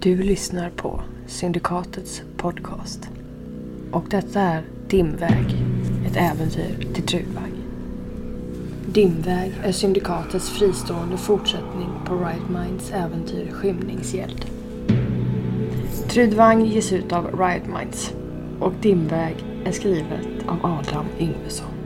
Du lyssnar på Syndikatets podcast. Och detta är Dimväg, ett äventyr till Trudvang. Dimväg är Syndikatets fristående fortsättning på Riot Minds äventyr Skymningsgäld. Trudvang ges ut av Riot Minds och Dimväg är skrivet av Adam Yngvesson.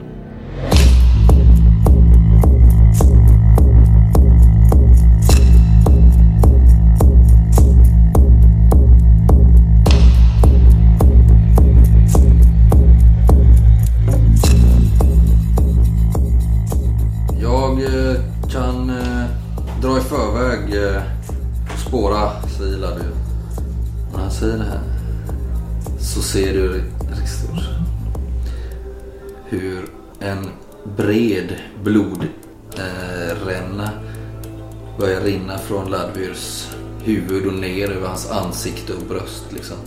Huvud och ner över hans ansikte och bröst. Liksom.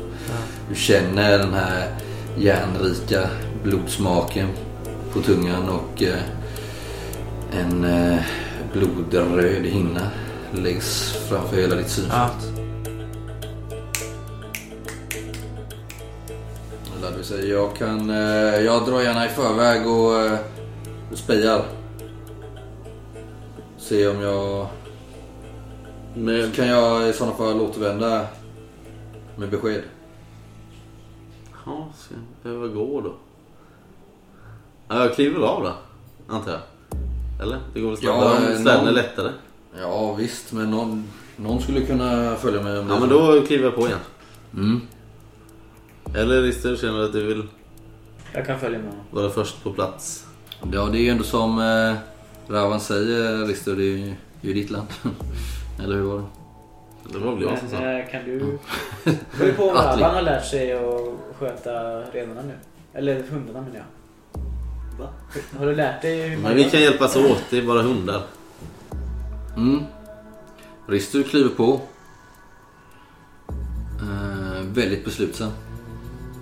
Du känner den här järnrika blodsmaken på tungan och eh, en eh, blodröd hinna läggs framför hela ditt synfält. Eller du säger, jag kan... Eh, jag drar gärna i förväg och, eh, och spejar. Se om jag... Men, Kan jag i sådana fall återvända med besked? ja, ska jag behöva gå då? Ja, jag kliver av då, antar jag. Eller? Det går väl Ja, snabbare eh, om är någon- lättare. Ja visst, men någon, någon skulle kunna följa med om Ja, men då kliver jag på igen. Mm. Eller Rister, känner du att du vill Jag kan följa med. vara först på plats? Ja, det är ju ändå som eh, Ravan säger, Rister, det är ju det är ju ditt land. Eller hur var det? Det var väl jag som sa. eh, kan du... Beror på om. Ravan har lärt sig att sköta renarna nu. Eller hundarna menar jag. Va? Har du lärt dig hur man Men vi gör? kan hjälpas åt, det är bara hundar. Mm. Rister kliver på. Eh, väldigt beslutsam.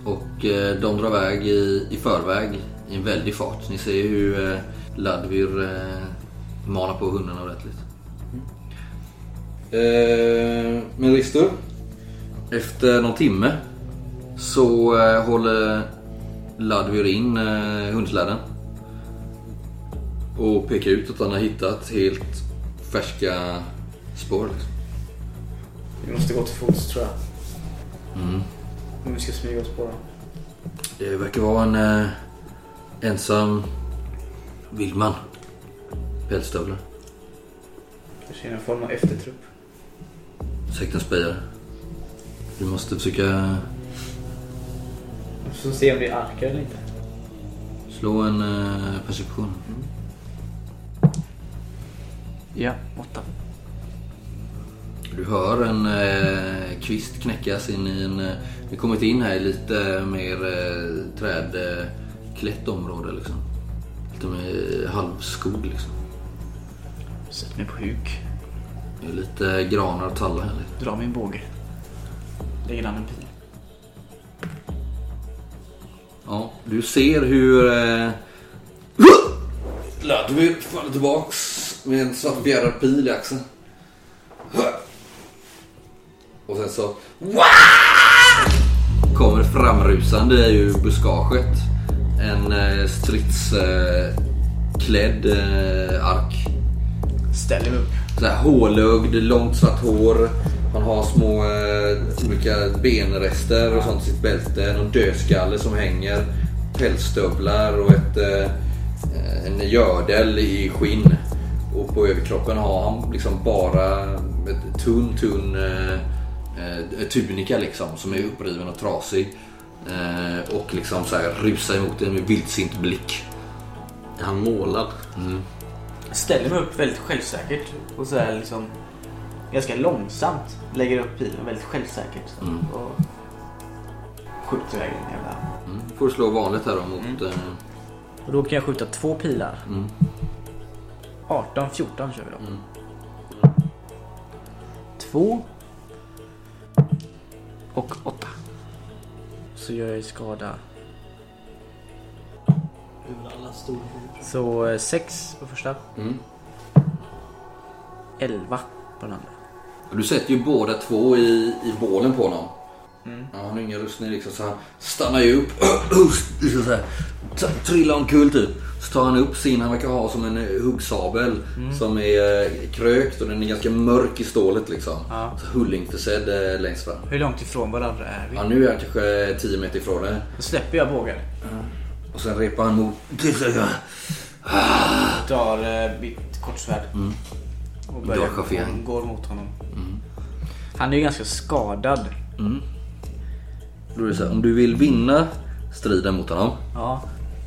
Och eh, de drar iväg i, i förväg i en väldig fart. Ni ser hur eh, Ladvir eh, manar på hundarna ordentligt. Eh, men Rister, efter någon timme så eh, håller Ladvir in eh, hundsläden. Och pekar ut att han har hittat helt färska spår. Vi måste gå till fots tror jag. Mm. Om vi ska smyga oss på dem. Det verkar vara en eh, ensam vildman. Pälsstövlar. Kanske en form av eftertrupp. Säkert en spejare. Vi måste försöka får se om det är arkar eller inte. slå en eh, perception. Ja, åtta. Du hör en eh, kvist knäckas in i en... Eh, vi har kommit in här i lite mer eh, trädklätt område liksom. Lite mer halvskog liksom. Sätt mig på huk. Det är lite granar och tallar här. Dra min båge. Lägger an en pil. Ja, du ser hur eh, Ludvig faller tillbaks med en svartfjädrad pil i axeln. Och sen så kommer framrusande ur buskaget en eh, stridsklädd eh, ark. Ställ mig upp. Så här hålögd, långt svart hår. Han har små eh, olika benrester och sånt i sitt bälte. Någon dödskalle som hänger. Pälsstövlar och ett, eh, en gördel i skinn. Och på överkroppen har han liksom bara ett tunn, tunn eh, eh, tunika liksom som är uppriven och trasig. Eh, och liksom så här rusar emot en med vildsint blick. Han målar. Ställer mig upp väldigt självsäkert och så här liksom ganska långsamt lägger upp pilen väldigt självsäkert. Så, Mm. Och skjuter iväg den jävla... Mm. Får du slå vanligt här då mot... Eh, Och då kan jag skjuta två pilar. mm. 18, 14 kör vi då. Mm. Två. Och åtta. Så gör jag skada. Så eh, sex på första. Mm. 11 på den andra. Du sätter ju båda två i, i bålen på honom. Ja, han har ingen rustning liksom så han stannar ju upp. liksom så här, trillar omkull typ. Så tar han upp sin, han verkar ha som en eh, huggsabel. Som är eh, krökt och den är ganska mörk i stålet liksom. Ja. Så hullingförsedd eh, längst fram. Hur långt ifrån varandra är vi? Ja, nu är han kanske 10 meter ifrån dig. Då släpper jag bågen. Och sen repar han mot... Tar eh, mitt kortsvärd. Och börjar Drar chauffören. går mot honom. Han är ju ganska skadad. Då är det så här, om du vill vinna striden mot honom. Ja.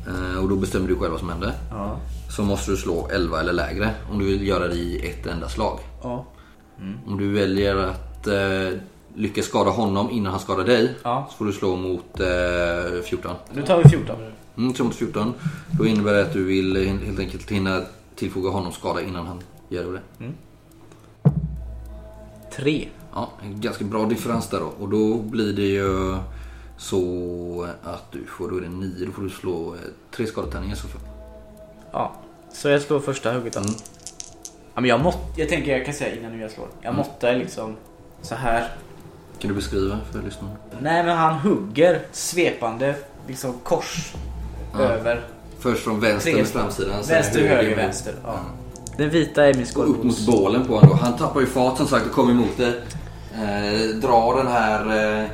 eh, Och då bestämmer du själv vad som händer. Ja. Så måste du slå 11 eller lägre om du vill göra det i ett enda slag. Ja. Om du väljer att eh, lyckas skada honom innan han skadar dig Ja. så får du slå mot eh, 14. Nu tar vi 14. Mm, slå mot 14. Då innebär det att du vill eh, helt enkelt hinna tillfoga honom skada innan han gör det. 3. Ja, en ganska bra differens där då. Och då blir det ju så att du får, då är det 9, då får du slå eh, tre skadetärningar så fall. Ja. Så jag slår första hugget då. Mm. Ja, men jag, mått, jag tänker jag kan säga innan nu jag slår. Jag måttar liksom så här. Kan du beskriva för lyssnarna? Nej men han hugger svepande liksom kors Ja. över. Först från vänster med framsidan. sen Vänster, höger, mot- vänster. Ja. Den vita är min Och upp mot bålen på honom. Han tappar ju fart som sagt och kommer emot det. Eh, drar den här eh,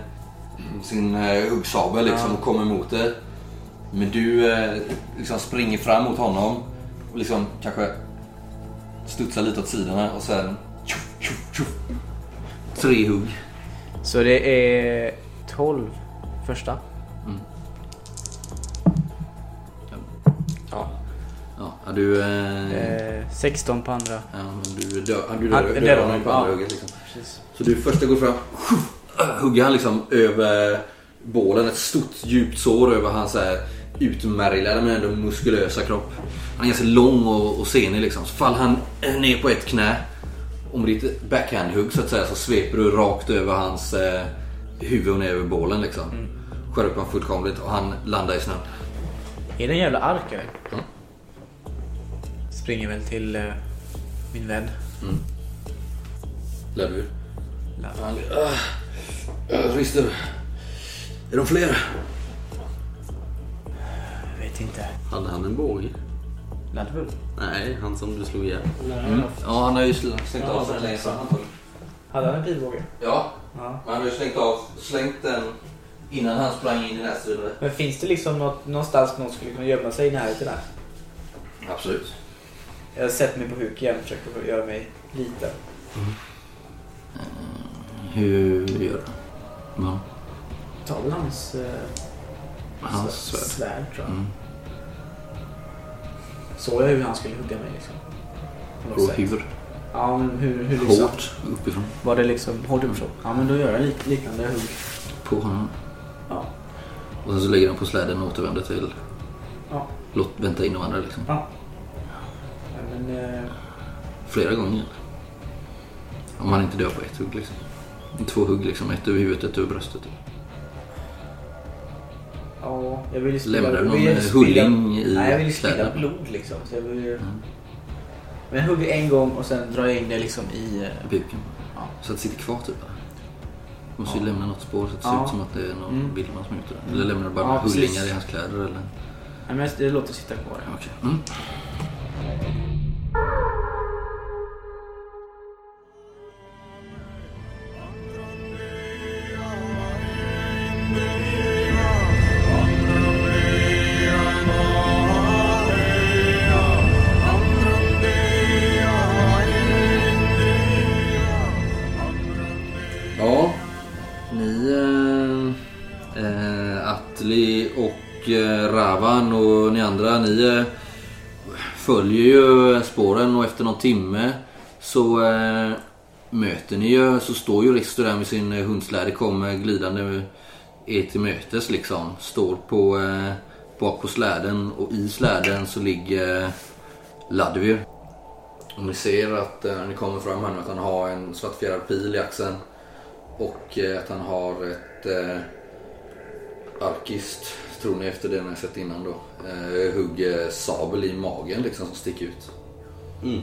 sin eh, huggsabel liksom och kommer emot det. Men du eh, liksom springer fram mot honom och liksom kanske studsar lite åt sidorna och sen tjoff, tjoff, tjoff. Tre hugg. Så det är 12 första. Ja, du... Eh, Eh, 16 på andra. ja, men du Han- dör, dör dör honom, på andra hugget liksom. Precis. Så du första går fram, hugger han liksom över bålen. Ett stort djupt sår över hans utmärglade men ändå muskulösa kropp. Han är ganska lång och, och senig liksom. Så faller han ner på ett knä. Och med ditt backhand-hugg så att säga så sveper du rakt över hans eh, huvud och ner över bålen liksom. Skär upp honom fullkomligt och han landar i snön. Är det en jävla ark eller? Ja. Springer väl till eh, min vän. Du Lär. Han äh, Rister. Är de fler? Jag vet inte. Hade han en båge? Laddbull? Nej, han som du slog ihjäl. Ja, han har ju sl- slängt av sig fram antagligen. Hade han en pilbåge? Ja, Ja. men han har ju slängt av, slängt den innan han sprang in i nätstriden. Men finns det liksom något, någonstans någon skulle kunna gömma sig i närheten här? Absolut. Jag har sett mig på huk igen och försöker göra mig liten. Hur gör du? Ja, Ta väl hans, eh, hans svärd. svärd. tror jag. Mm. Såg jag hur han skulle hugga mig liksom? Och hur? Ja men hur, hur liksom? Hårt uppifrån. Var det liksom, hårt uppifrån? Ja men då gör jag lik, liknande hugg. På honom. Ja. Och sen så lägger han på släden och återvänder till... Ja. Låt vänta in varandra liksom. Ja. Ja men, eh, Flera gånger. Om han inte dör på ett hugg liksom. Två hugg liksom. Ett över huvudet, ett över bröstet. ja, jag vill ju Lämnar du någon, vill spilla- hulling i Nej, jag vill ju spilla blod liksom. Så jag vill ju... Men jag hugger en gång och sen drar jag in det liksom i... eh, Buken. Ja. Så att det sitter kvar typ. Du måste ju Ja. lämna något spår så att det Ja. ser ut som att det är någon Mm. Billman som är ute. Eller lämnar du bara Ja, precis. hullingar i hans kläder eller? Nej men det låter sitta kvar. Ja. Okej. Mm. Någon timme så eh, möter ni ju, så står ju Risto där med sin eh, hundsläde, kommer glidande er till mötes liksom. Står på, eh, bak på släden och i släden så ligger Ladvir. Och ni ser att eh, när ni kommer fram här nu att han har en svartfjädrad pil i axeln. Och eh, att han har ett eh, arkist, tror ni efter det ni har sett innan då, eh, hugg eh, sabel i magen liksom som sticker ut. Mm.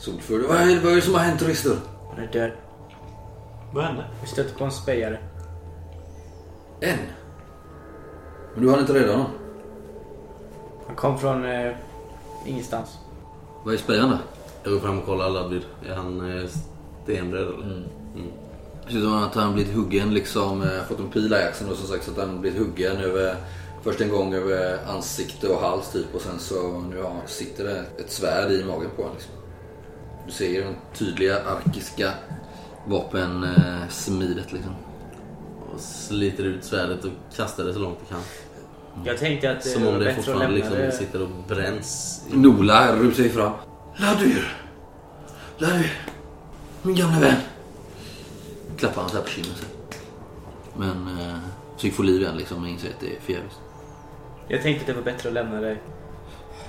Solfull. Vad är, vad är det som har hänt Rister? Han är död. Vad hände? Vi stötte på en spejare. En? Men du hann inte rädda honom? Han kom från eh, ingenstans. Vad är spejaren då? Jag går fram och kollar Ludvig. Är han eh, stenrädd eller? Mm. Det ser ut som att han blivit huggen liksom, eh, fått en pil i axeln och som sagt så att han blivit huggen över Först en gång över ansikte och hals typ och sen så nu ja, sitter det ett svärd i magen på honom. Liksom. Du ser den tydliga arkiska vapensmidet liksom. Och sliter ut svärdet och kastar det så långt det kan. Jag tänkte att det Som om det bättre att fortfarande lämna liksom det. sitter och bränns. Nola rusar sig fram. Laddyr! Laddyr! Min gamla vän! Klappar han så här på kinden. Men eh, så gick få liv igen liksom och inser att det är förgäves. Jag tänkte att det var bättre att lämna det.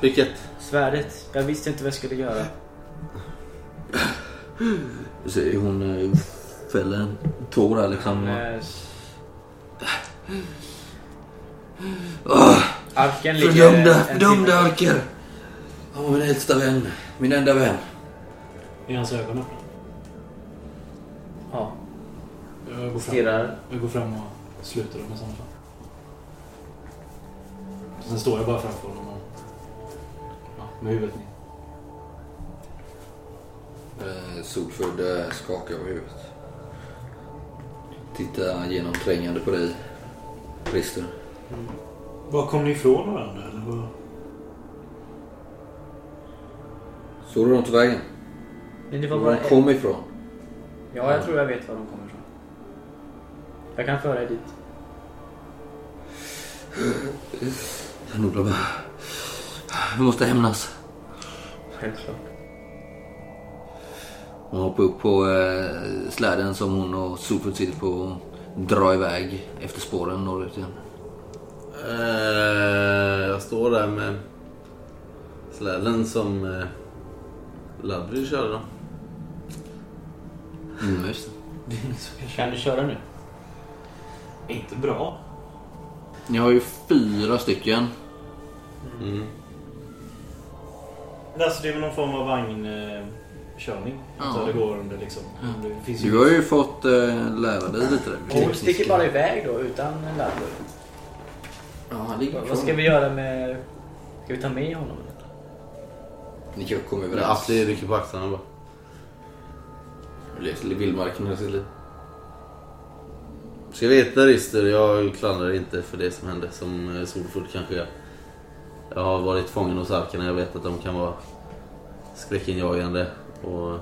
Vilket? Svärdet. Jag visste inte vad jag skulle göra. Ser hon eh, fäller en tår här liksom. Åh, arken ligger... fördömda, fördömda arker! Han var min äldsta vän. Min enda vän. Är hans ögon öppna? Ja. Jag går fram, Stirrar. jag går fram och sluter dem i sådana fall. Sen står jag bara framför honom och... Ja, med huvudet ner. Eh, eh, skakar på huvudet. Tittar genomträngande på dig. Rister. Var kom ni ifrån varandra? Eller vad? Såg du dem till vägen? Men det var Var bara de kom ifrån? Ja, jag tror jag vet var de kommer ifrån. Jag kan föra er dit. Nola bara... Vi måste hämnas. Självklart. Hon hoppar upp på eh, släden som hon och Solfull sitter på och drar iväg efter spåren norrut igen. Eh, jag står där med släden som eh, Ludvig körde. Mm, just det. Kan du köra nu? Inte bra. Ni har ju fyra stycken. Mm. Alltså det är väl någon form av vagnkörning? Ja. Ja. det går under liksom. Det finns ju... Du har ju fått eh, lära dig lite där. Hon sticker bara iväg då utan Largo. Ja, han ligger Vad ska vi göra med... Ska vi ta med honom? Ni kan komma överens. Atli rycker på axlarna bara. Lever i vildmarken hela sitt liv. Ska veta Rister, jag klandrar inte för det som hände som eh, Solfull kanske gör. Jag har varit fången hos arkerna, jag vet att de kan vara skräckinjagande och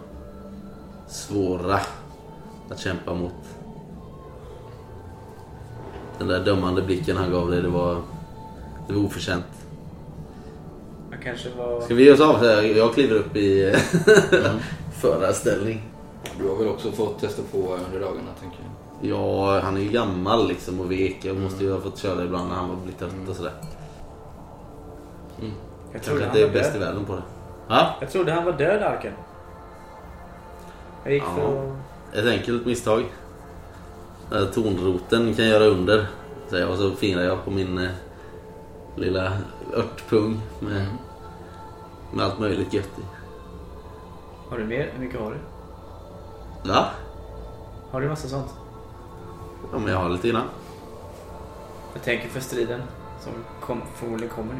svåra att kämpa mot. Den där dömande blicken han gav dig, det var, det var oförtjänt. Han kanske var... Ska vi ge oss av? Jag kliver upp i förarställning. Du har väl också fått testa på under dagarna tänker jag. Ja, han är ju gammal liksom och vek. Jag måste ju ha fått köra ibland när han var blivit trött och sådär. Jag Kanske trodde, han inte var är bäst i världen på det. Ja, jag trodde han var död, Arken. Jag gick Ja. för att... ett enkelt misstag. Tornroten kan göra under. säger jag. Och så firar jag på min eh, lilla örtpung med, med allt möjligt gött i. Har du mer? Hur mycket har du? Va? Har du massa sånt? Ja, men jag har lite innan. Jag tänker för striden som kom, förmodligen kommer nu.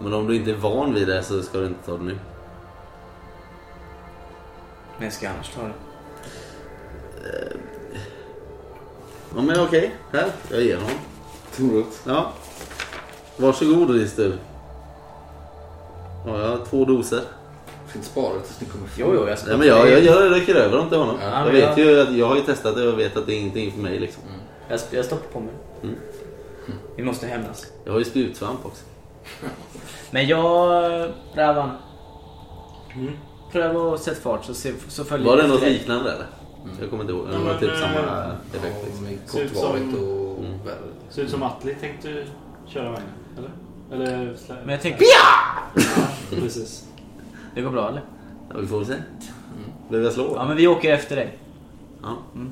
Men om du inte är van vid det så ska du inte ta det nu. Men jag ska annars ta det. Ja, men okej. Här, jag ger honom. Torot. Ja. Varsågod Rister. Ja, jag har två doser. Fint sparat tills ni kommer. Jo, jo, jag ska Nej, men jag, jag, jag räcker över dem till honom. Ja, jag men vet jag- ju att jag har ju testat det och vet att det är ingenting för mig liksom. Jag, jag stoppar på mig. Mm. Vi måste hämnas. Jag har ju spjutsvamp också. Men jag... Ravan. Mm. Pröva att sätta fart så, se, så följer Var det något liknande eller? Jag kommer inte ihåg. Det Ja, var typ eh, samma Ja, effekt liksom. som- och Mm. Ser ut som Atli tänkte köra vagnen. Eller? Eller... Men jag tänkte... Precis. Det går bra eller? Ja, vi får väl se. Behöver jag slå? Ja men vi åker efter dig. Ja. Mm.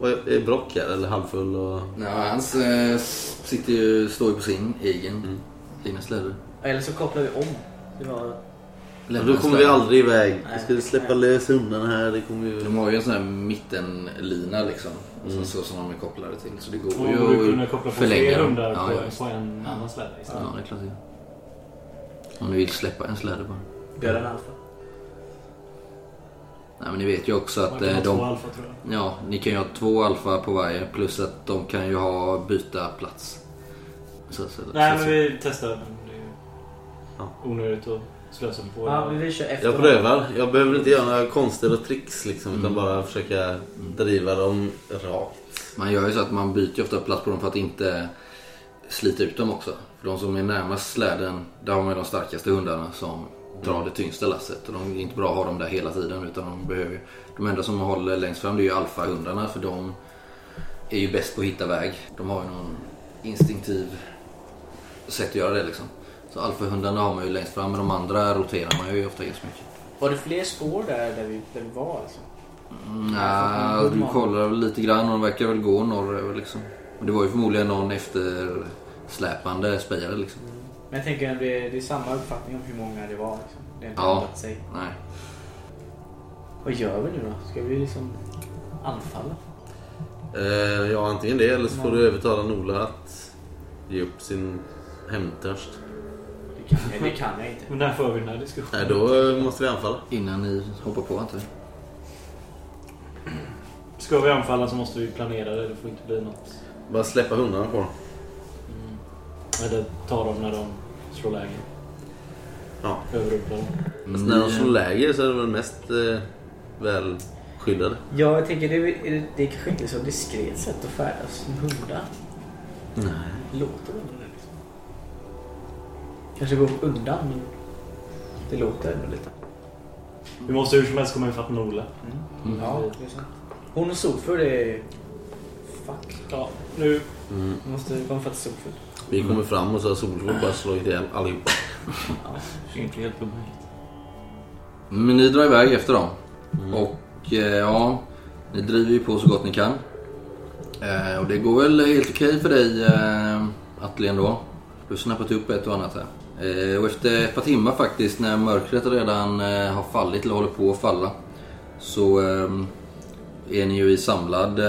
Vad är- Är Brock här eller halvfull och... Nej, hans eh, sitter ju, står ju på sin egen Mm. släde. Eller så kopplar vi om. Lämna då kommer vi aldrig iväg. Nej. Vi ska släppa lös hundarna här. Det kommer ju... De har ju en sån här mittenlina liksom. Så, så som de är kopplade till. Så det går Man ju att kunna koppla på förlänga fler dem. hundar Ja, på, ja, på en annan släde Ja, istället. det är klart. Om ni vill släppa en släde bara. Döda en alfa. Nej men ni vet ju också Man att kan eh, ha två de... alfa tror jag. Ja, ni kan ju ha två alfa på varje. Plus att de kan ju ha byta plats. Så, så, Nej så, men vi testar. Det är ju Ja. onödigt att slösa på Ja, det. vi kör efter Jag prövar. Jag behöver inte göra några konster och tricks liksom. Utan Mm. bara försöka driva dem rakt. Man gör ju så att man byter ofta plats på dem för att inte slita ut dem också. För de som är närmast släden, där har man ju de starkaste hundarna som drar det tyngsta lasset. Och de är inte bra att ha dem där hela tiden utan de behöver De enda som håller längst fram det är ju alfahundarna för de är ju bäst på att hitta väg. De har ju någon instinktiv sätt att göra det liksom. Så alfahundarna har man ju längst fram men de andra roterar man ju ofta ganska mycket. Var det fler spår där, där, vi, där vi var? Liksom? Nej, du kollar lite grann och de verkar väl gå norröver liksom. Men det var ju förmodligen någon eftersläpande spejare liksom. Men jag tänker att det är, det är samma uppfattning om hur många det var. Liksom. Det har inte Ja. ändrat sig. Nej. Vad gör vi nu då? Ska vi liksom anfalla? Eh, ja, antingen det eller så får du övertala Nola att ge upp sin hämndtörst. Kan, nej, det kan jag inte. Men när för vi den här diskussionen? Nej, då eh, måste vi anfalla. Innan ni hoppar på antar jag. Ska vi anfalla så måste vi planera det. Det får inte bli något... Bara släppa hundarna på dem. Eller ta dem när de slår läge. Ja. Överrumpla dem. Fast när de slår läger så är de väl mest eh, väl skyddade. Ja, jag tänker det är, det- det är kanske inte så diskret sätt att färdas som hundar. Nej. Låter det liksom? Kanske gå undan men det låter ändå lite. Vi måste hur som helst komma ifatt Nola. Mm. Ja, det är sant. Hon och Solfur är... Fuck. Ja, nu... Mm. Vi måste komma ifatt Solfur. Vi kommer fram och så har Solfjord bara slagit ihjäl allihopa. Inte helt omöjligt. Men ni drar iväg efter dem. Och eh, ja, ni driver ju på så gott ni kan. Eh, och det går väl helt okej för dig eh, Atle ändå. Du har snappat upp ett och annat här. Eh, och efter ett par timmar faktiskt när mörkret redan eh, har fallit eller håller på att falla. Så eh, är ni ju i samlad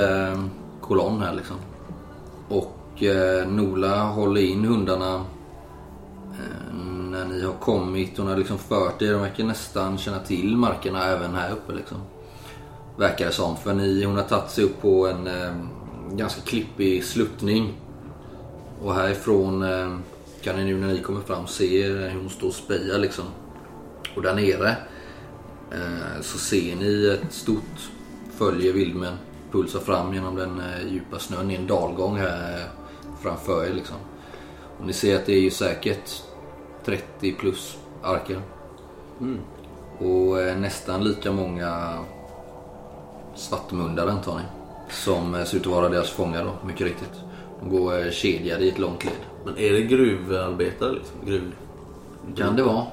kolonn här liksom. Och Nola håller in hundarna när ni har kommit Hon har liksom fört er. De verkar nästan känna till markerna även här uppe liksom. Verkar det som. För ni, hon har tagit sig upp på en ganska klippig sluttning. Och härifrån eh, kan ni nu när ni kommer fram se hur hon står och spejar liksom. Och där nere eh, så ser ni ett stort följe vildmän pulsa fram genom den eh, djupa snön i en dalgång här eh, framför er liksom. Och ni ser att det är ju säkert 30 plus arker. Och eh, nästan lika många svartmundar antar ni. Som eh, ser ut att vara deras fångar då, mycket riktigt. De går kedjade i ett långt led. Men är det gruvarbetare liksom? Gruv... Kan det vara.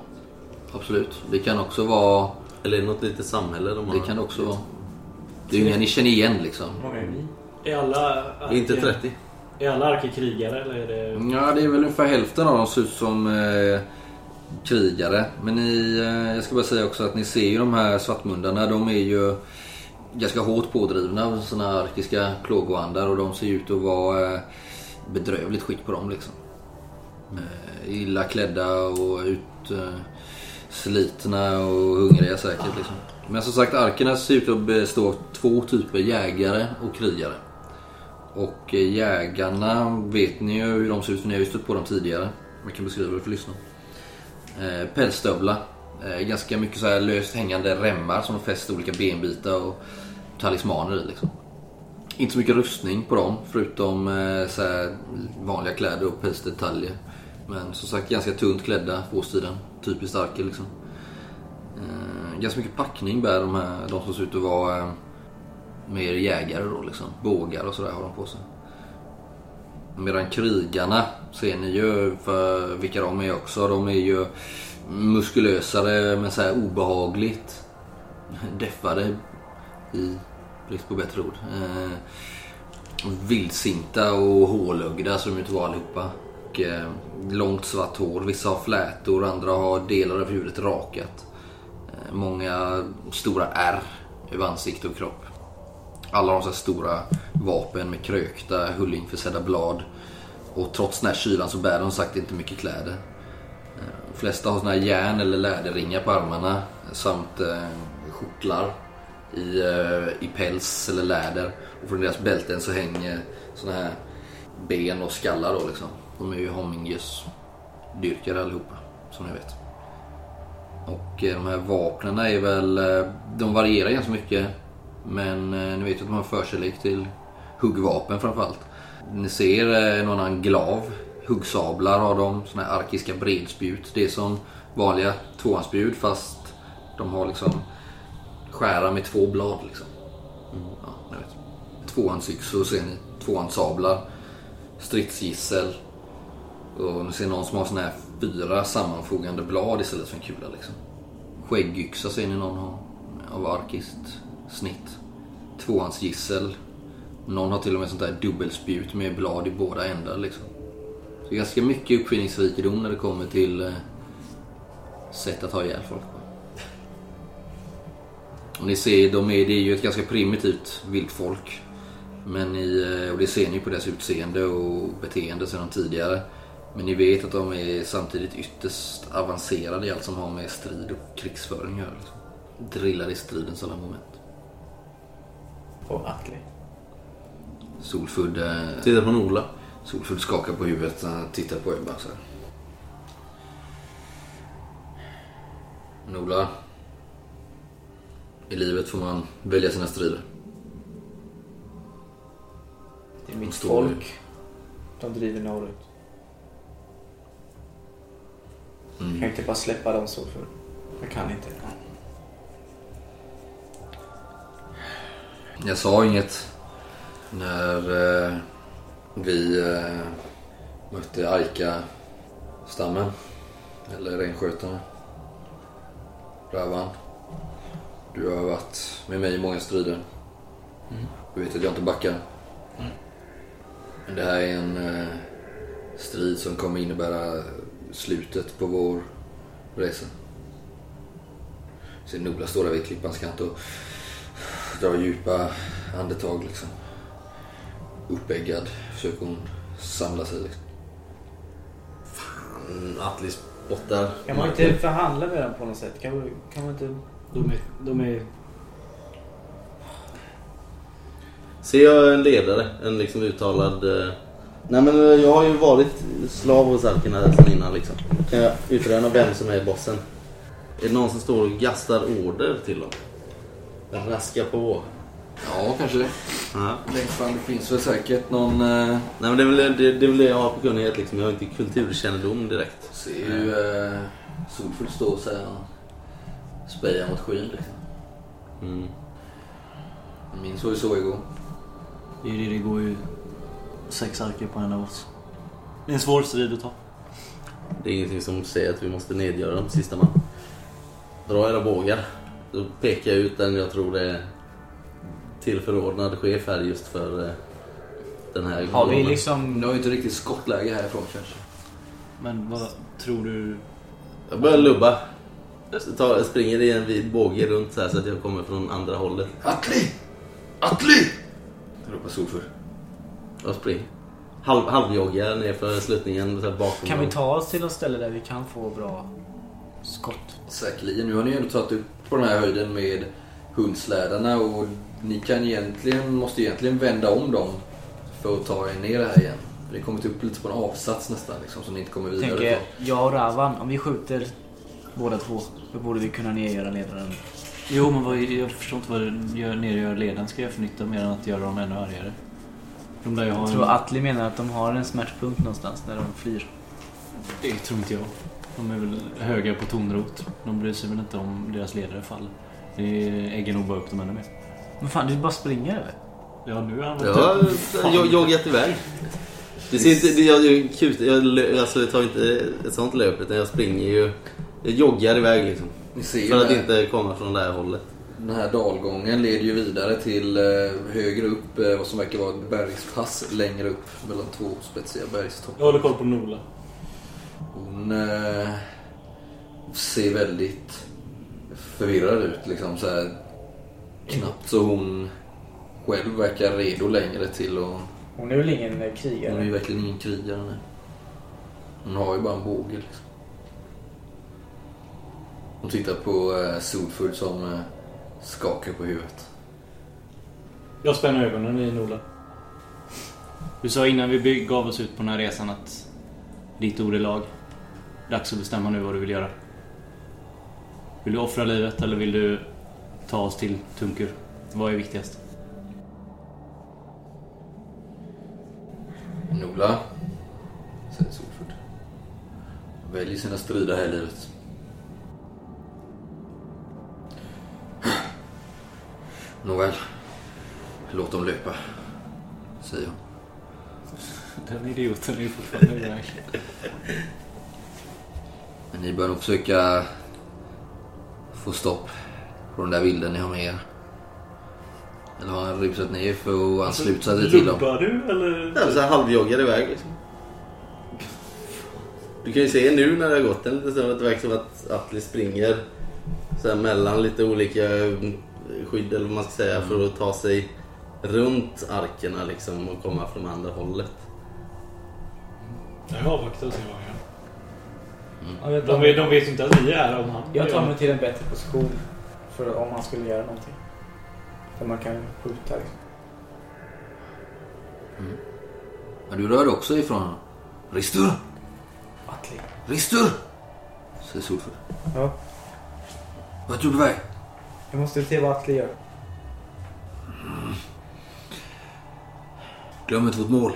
Absolut. Det kan också vara... Eller är det något litet samhälle de har? Det kan det också vara. Det är ju inga ni känner igen liksom. Många är vi? Är alla... Inte 30. Är alla arker krigare eller är det... Ja, det är väl ungefär hälften av dem ser ut som eh, krigare. Men ni, eh, jag ska bara säga också att ni ser ju de här svartmundarna. De är ju ganska hårt pådrivna av såna här arkiska plågoandar och de ser ut att vara eh, bedrövligt skick på dem liksom. Eh, illa klädda och utslitna eh, och hungriga säkert liksom. Men som sagt, arkerna ser ut att bestå av två typer, jägare och krigare. Och eh, jägarna vet ni ju hur de ser ut för ni har ju stött på dem tidigare. Man kan beskriva det för lyssnarna. Eh, pälsstövlar. Eh, ganska mycket så här löst hängande remmar som de fäster olika benbitar och talismaner i liksom. Inte så mycket rustning på dem förutom eh, så här vanliga kläder och pälsdetaljer. Men som sagt ganska tunt klädda på årstiden. Typiskt Arkel liksom. Eh, ganska mycket packning bär de här, de som ser ut att vara eh, mer jägare då liksom. Bågar och sådär har de på sig. Medan krigarna ser ni ju för vilka de är också. De är ju muskulösare men så obehagligt deffade i brist på bättre ord. Eh, vildsinta och hålögda som de inte var allihopa. Och, eh, långt svart hår. Vissa har flätor, andra har delar av huvudet rakat. Eh, Många stora ärr över ansikte och kropp. Alla har så här stora vapen med krökta, hullingförsedda blad. Och trots den här kylan så bär de sagt inte mycket kläder. Eh, de flesta har såna här järn eller läderringar på armarna samt eh, skjortlar i, eh, i päls eller läder. Och från deras bälten så hänger såna här ben och skallar då liksom. De är ju Homingus-dyrkare allihopa, som ni vet. Och eh, de här vapnen är väl, eh, de varierar ganska mycket. Men eh, ni vet ju att de har förkärlek till huggvapen framförallt. Ni ser eh, annan glav. huggsablar har de, såna här arkiska bredspjut. Det är som vanliga tvåhandsspjut fast de har liksom skära med två blad liksom. Mm, ja, ni vet. Tvåhandsyxor ser ni, tvåhandssablar, stridsgissel. Och ni ser någon som har såna här fyra sammanfogande blad istället för en kula liksom. Skäggyxa ser ni någon ha, av arkiskt snitt. Tvåhandsgissel. Någon har till och med sånt där dubbelspjut med blad i båda ändar liksom. Så ganska mycket uppfinningsrikedom när det kommer till eh, sätt att ha ihjäl folk på. Och ni ser, de är, det är ju ett ganska primitivt viltfolk. Men ni, eh, och det ser ni på deras utseende och beteende sedan tidigare. Men ni vet att de är samtidigt ytterst avancerade i allt som har med strid och krigsföring att göra. Liksom. Drillade i stridens alla moment. Och Atli. Solfudd, eh, Titta på Nola. Solfudd skakar på huvudet han tittar på er bara så här. Nola. I livet får man välja sina strider. Det är mitt folk. De driver norrut. Jag kan inte bara släppa dem så för Jag kan inte. Jag sa inget när eh, vi eh, mötte Aika-stammen. Eller renskötarna. Ravan. Du har varit med mig i många strider. Du vet att jag inte backar. Men det här är en eh, strid som kommer innebära slutet på vår resa. Så Nola står där vid klippans kant och drar djupa andetag liksom. Uppeggad försöker hon samla sig liksom. Mm, Atli spottar. Kan man inte förhandla med dem på något sätt? Kan, vi- kan man inte... De är, de är... Ser jag en ledare? En liksom uttalad... eh, Nej men eh, jag har ju varit slav hos här sedan innan liksom. Kan jag utröna vem som är bossen? Är det någon som står och gastar order till dem? Den raskar på. Ja, kanske det. Ja. Längst fram det finns väl säkert någon... Eh, Nej men det är, väl, det, det är väl det jag har på kunnighet liksom. Jag har inte kulturkännedom direkt. ser ju eh, Solfull stå så och speja mot skyn liksom. Mm. Jag minns hur det såg igår. Det är ju det, det går ju sex arker på en av oss. Det är en svår strid att ta. Det är ingenting som säger att vi måste nedgöra dem sista man. Dra era bågar. Då pekar jag ut den jag tror är tillförordnad chef här just för eh, den här Har vi liksom... Nu har ju inte riktigt skottläge härifrån kanske. Men vad tror du? Jag börjar lubba. Jag tar- jag springer i en vid båge runt så, här så att jag kommer från andra hållet. Atli! Atli! Ropar Solfull. Jag springer. Halv, halvjoggar ner för sluttningen så här bakom Kan vi ta oss till något ställe där vi kan få bra skott? Säkerligen. Nu har ni ju ändå tagit upp på den här höjden med hundslädarna och ni kan egentligen, måste egentligen vända om dem för att ta er ner här igen. För Ni har kommit upp lite på en avsats nästan liksom, så ni inte kommer vidare Tänker ifrån. jag och Ravan, om vi skjuter båda två, då borde vi kunna nedgöra ledaren. Jo, men vad, jag förstår inte vad det gör, nergör ledaren ska göra för nytta mer än att göra dem ännu argare. De där jag har Jag en- tror Atli menar att de har en smärtpunkt någonstans när de flyr. Det tror inte jag. De är väl höga på tonrot. De bryr sig väl inte om deras ledare faller. Det äggar nog bara upp dem ännu mer. Men fan, du bara springer eller? Ja, nu är han Jag har jag- joggat iväg. Det ser inte, det, jag, jag, kut- jag, lö- alltså, jag tar inte ett sånt löp utan jag springer ju. Jag joggar iväg liksom. För att inte komma från det här hållet. Den här dalgången leder ju vidare till eh, högre upp, eh, vad som verkar vara ett bergspass längre upp mellan två spetsiga bergstoppar. Jag håller koll på Nola. Hon eh, ser väldigt förvirrad ut. Liksom så här, knappt så hon själv verkar redo längre till att... Hon är väl ingen eh, Hon är krigare? ju verkligen ingen krigare. nej. Hon har ju bara en båge liksom. Hon tittar på eh, Sodford som eh, skakar på huvudet. Jag spänner ögonen i Nola. Du sa innan vi gav oss ut på den här resan att ditt ord är lag. Dags att bestämma nu vad du vill göra. Vill du offra livet eller vill du ta oss till Tunkur? Vad är viktigast? Nola, säger Solford. Välj sina strider här i livet. Nåväl, låt dem löpa, säger jag. Den idioten är ju fortfarande iväg. Men ni bör nog försöka få stopp på den där vilden ni har med er. Eller har han rusat ner för att ansluta sig till dem? Lubbar du eller? Ja, så halvjoggar iväg liksom. Du kan ju se nu när det har gått en liten stund att det verkar som att Atli springer så här mellan lite olika skydd eller vad man ska säga för att ta sig runt arkerna liksom och komma från andra hållet. Jag avvaktar och ser vad han gör. De de vet inte att vi är här om han jag tar mig till en bättre position för om man skulle göra någonting. Där man kan skjuta liksom. Men du rör också ifrån honom. Ristur! Atli. Ristur! Säger Solford. Ja, Vart är du på väg? Jag måste se vad Atli gör. Glöm inte vårt mål.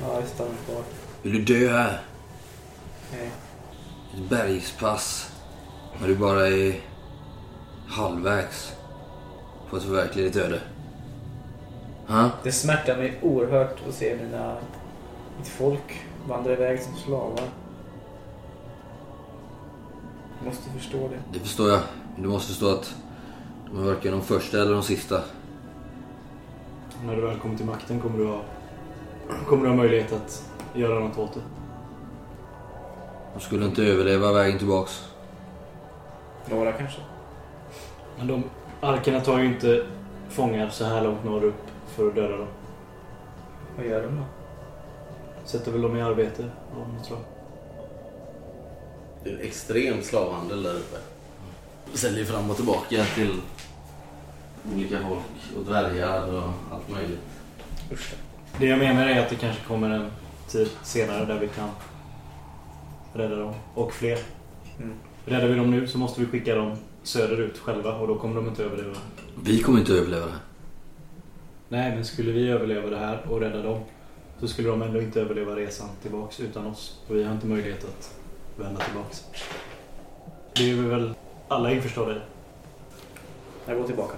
Ja, jag stannar kvar. Vill du dö här? Nej. Ett bergspass. När du bara är halvvägs på att förverkliga ditt öde. Ha? Det smärtar mig oerhört att se mina, mitt folk vandra iväg som slavar. Du måste förstå det. Det förstår jag. Men du måste förstå att de är varken de första eller de sista. När du väl kommer till makten kommer du ha, kommer du ha möjlighet att göra något åt det. De skulle inte överleva vägen tillbaks. Några kanske. Men de arkerna tar ju inte fångar så här långt norrut för att döda dem. Vad gör de då? Sätter väl dem i arbete av något slag. Det är en extrem slavhandel där uppe. Säljer fram och tillbaka till olika folk och dvärgar och allt möjligt. Usch. Det jag menar är att det kanske kommer en tid senare där vi kan rädda dem. Och fler. Mm. Räddar vi dem nu så måste vi skicka dem söderut själva och då kommer de inte överleva. Vi kommer inte överleva det. Nej, men skulle vi överleva det här och rädda dem så skulle de ändå inte överleva resan tillbaks utan oss. Och vi har inte möjlighet att vända tillbaks. Det är vi väl alla införstådda i. Jag går tillbaka.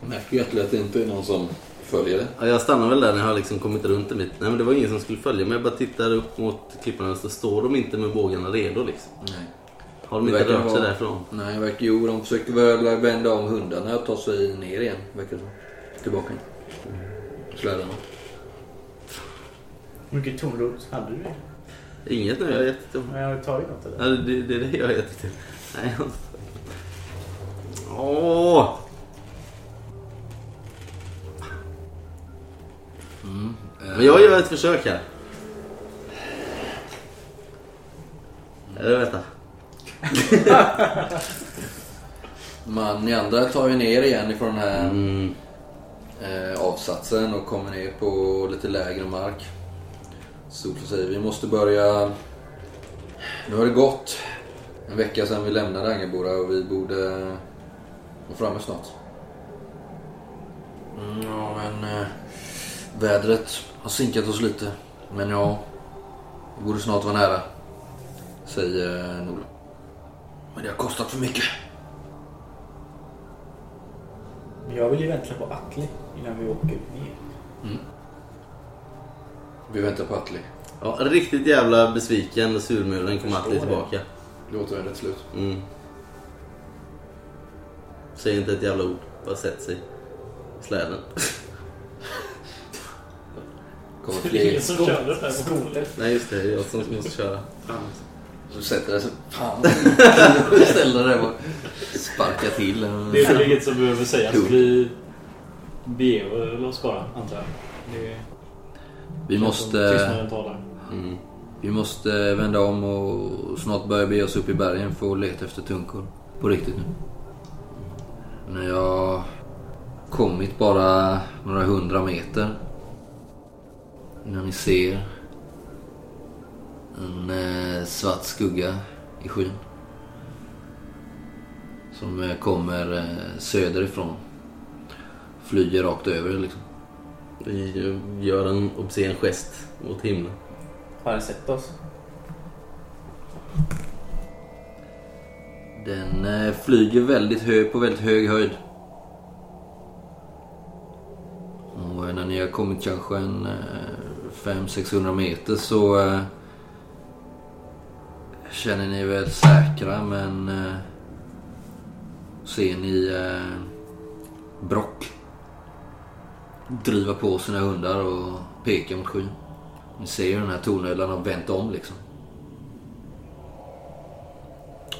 Märker ju att det inte är någon som följer det. Ja, jag stannar väl där när jag har liksom kommit runt en bit. Nej men det var ingen som skulle följa mig. Jag bara tittar upp mot klipporna så står de inte med bågarna redo liksom. Nej. Har de inte rört sig vara- därifrån? Nej, verkar, jo, de försökte väl vända om hundarna och ta sig ner igen. Verkar det. Tillbaka. Slädarna. Hur mycket tonrot hade du? Inget nu, jag har gett till. Men jag har tagit något eller? Ja, det, det är det jag har gett till. Nej, jag har inte Åh! Men jag gör ett försök här. Eller vänta. Man, ni andra tar ju ner igen ifrån den här Mm. eh, avsatsen och kommer ner på lite lägre mark. Solfors säger vi måste börja... Nu har det gått en vecka sedan vi lämnade Angerbora och vi borde vara framme snart. Mm, ja, men eh, vädret har sinkat oss lite. Men ja, vi borde snart vara nära. Säger eh, Nola. Men det har kostat för mycket. Jag vill ju vänta på Atli innan vi åker ner. Vi väntar på Atli. Ja, riktigt jävla besviken och surmulen kom Atli tillbaka. Det återvänder till slut. Mm. Säger inte ett jävla ord. Bara sätter sig släden. Kommer Det är ingen som kör det här. Skoter. Nej just det, det är jag som måste köra. Så sätter det sig. Fan. Ställer det och sparkar till. Det är väl inget som behöver sägas. Vi beger oss bara, antar jag. Det Vi måste. Mm. vi måste vända om och snart börja bege oss upp i bergen för att leta efter tunkor. På riktigt nu. När jag kommit bara några hundra meter. När ni ser en eh, svart skugga i skyn. Som eh, kommer eh, söderifrån. Flyger rakt över liksom. Vi gör en obscen gest mot himlen. Har den sett oss? Den eh, flyger väldigt hög, på väldigt hög höjd. Och eh, när ni har kommit kanske en eh, 500-600 meter så eh, känner ni er väl säkra men eh, ser ni eh, Brock driva på sina hundar och peka mot skyn. Ni ser ju den här tornödlan har vänt om liksom.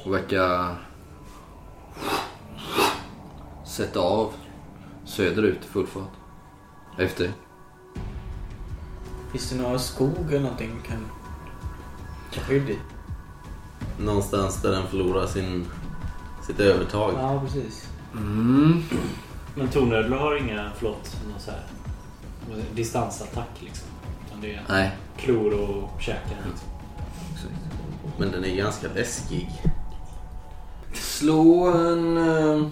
Och verkar sätta av söderut i full fart. Efter. Finns det några skog eller någonting vi kan ta skydd i? Någonstans där den förlorar sin, sitt övertag. Ja, precis. Mm. Men tornödlor har inga, förlåt, någon så här distansattack liksom. Utan det är Nej, klor och käkar. Liksom. Men den är ganska läskig. Slå en... Uh,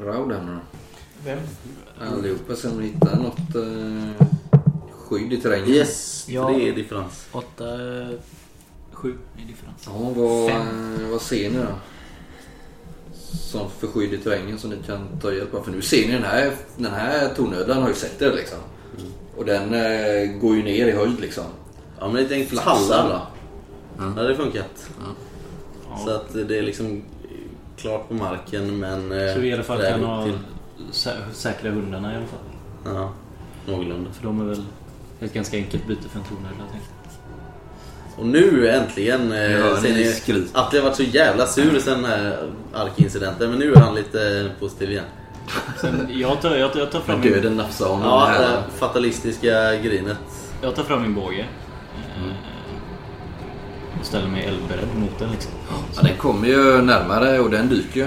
Raud här nu då. Vem? Allihopa sen vi hittar något uh, skydd i terrängen. Yes, Ja. tre differens. Åtta, sju i differens. Ja, vad, Fem. eh, vad ser ni då? Som för skydd i terrängen som ni kan ta hjälp av. För nu ser ni den här, den här tornödlan har ju sett er liksom. Och den eh, går ju ner i höjd liksom. Ja men gäng Flaxar tallar. då. Det hade funkat. Ja. Så att det är liksom klart på marken men... eh, Så vi i alla fall kan ha till- sä- säkra hundarna i alla fall. Ja, någorlunda. För de är väl ett ganska enkelt byte för en tornödla tänkte jag. Och nu äntligen eh, ser ni ni skrik. Atle har varit så jävla sur sen den här arkincidenten men nu är han lite eh, positiv igen. Sen, jag, tar, jag, tar, jag, tar fram min, döden nafsar honom Ja, här. det fatalistiska grinet. jag tar fram min båge. eh, Och ställer mig eldberedd mot den liksom. Ja, den kommer ju närmare och den dyker ju.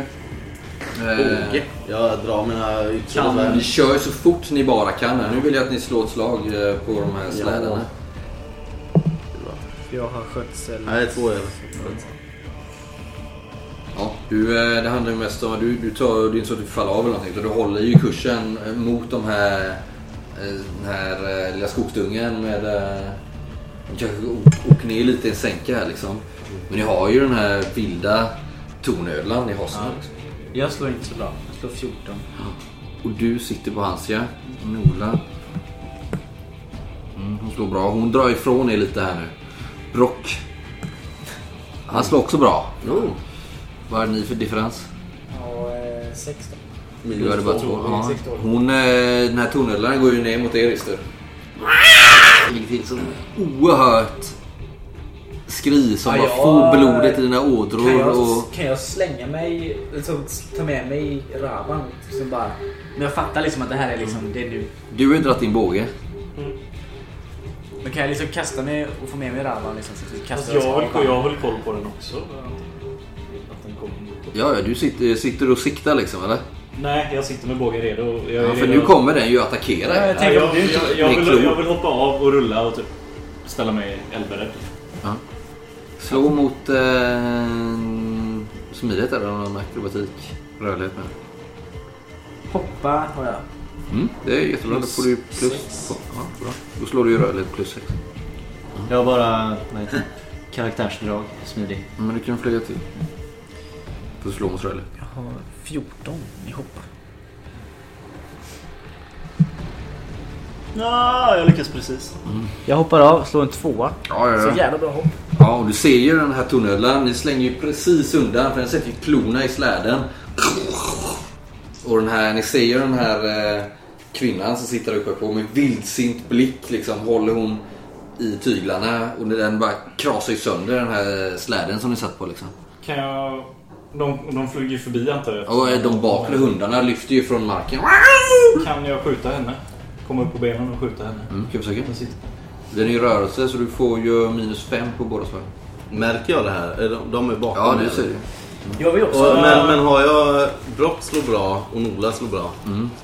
Eh, Båge. Jag drar mina Ni ytterligare kör så fort ni bara kan. Nu vill jag att ni slår ett slag eh, på de här Jag har skötsel. Nej, två över. Ja, du, eh, det handlar ju mest om att du, du tar, det är inte så att du faller av eller någonting. utan Du håller ju kursen eh, mot de här, eh, den här lilla skogsdungen med... kanske åker ner lite i en sänka här liksom. Men ni har ju den här vilda tornödlan i hossen. Ja. Liksom. Jag slår inte så bra. Jag slår 14. Och du sitter på hans ja. Nola. Mm, hon slår bra. Hon drar ifrån er lite här nu. Brock. Han slår också bra. Oh, Vad är ni för differens? Ja, eh, 16. Du hade bara två. Ja. Hon, eh, den här tornödlan går ju ner mot er Ister. Det ligger till som oerhört skri som Ja, bara får blodet i dina Kan ådror. jag, Och... kan jag slänga mig, liksom, ta med mig Raban? Liksom bara, men jag fattar liksom att det här är liksom, det är nu. Du har ju dragit din båge. Men kan jag liksom kasta mig och få med mig Raban liksom? Så att vi kastar jag, oss håller, koll- jag varandra? håller koll på den också. Att den kommer mot oss. Ja, ja, du sitter, sitter och siktar liksom eller? Nej, jag sitter med bågen redo. Jag Ja, för redo. nu kommer den ju attackera Ja, jag Ja, tänker jag, om du inte... jag, jag, vill, jag vill hoppa av och rulla och typ ställa mig eldberedd. Slå mot eh, smidighet eller någon akrobatik. Rörlighet med. Hoppa har jag. Mm, det är jättebra. Då får du plus. På. Ja, bra. Då slår du ju rörlighet plus 6. Jag har bara vad heter det? karaktärsdrag, smidig. Men du kan flyga till. Får slå mot rörlighet. Jag har 14 i hoppa. Ja, jag lyckas precis. Jag hoppar av, slår en tvåa. Ja, ja, Så ja. jävla bra hopp. ja, och du ser ju den här tornödlan. Ni slänger ju precis undan för den sätter ju klorna i släden. Och den här, ni ser ju den här eh, kvinnan som sitter uppe på med vildsint blick liksom håller hon i tyglarna och den bara krasar ju sönder den här släden som ni satt på liksom. Kan jag... De, de flyger förbi antar jag. Och eh, de bakre hundarna lyfter ju från marken. Kan jag skjuta henne? Komma upp på benen och skjuta henne? Mm, kan försöka? Den är ju rörelse så du får ju minus fem på båda slag. Märker jag det här? Är de, de är bakom Ja, det ser du. Jag vill också... Och, men, men har jag Brock slår bra och Nola slår bra.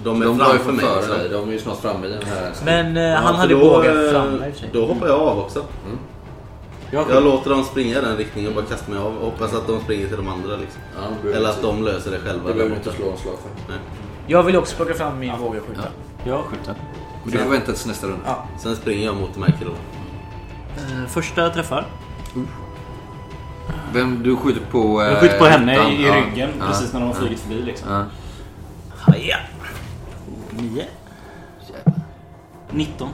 De är De framför för mig. dig. De är ju snart framme i den här. Men eh, Ja, han för hade då, bågat eh, framme i och för sig. Då hoppar jag av också. Jag Jag låter dem springa i den riktningen och bara kastar mig av och hoppas att de springer till de andra. Liksom. Ja, Eller att de löser det själva. Det behöver du inte slå en slag för. Nej. Jag vill också plocka fram min våga skjuta. Jag skjuter. Men du får vänta tills nästa runda. Ja. Sen springer jag mot de här killarna. Eh, första träffar. Vem du skjuter på? eh, Jag skjuter på henne ettan. i, i ryggen Ja. precis när de har flugit förbi liksom. Ja. Haja! 9. 19.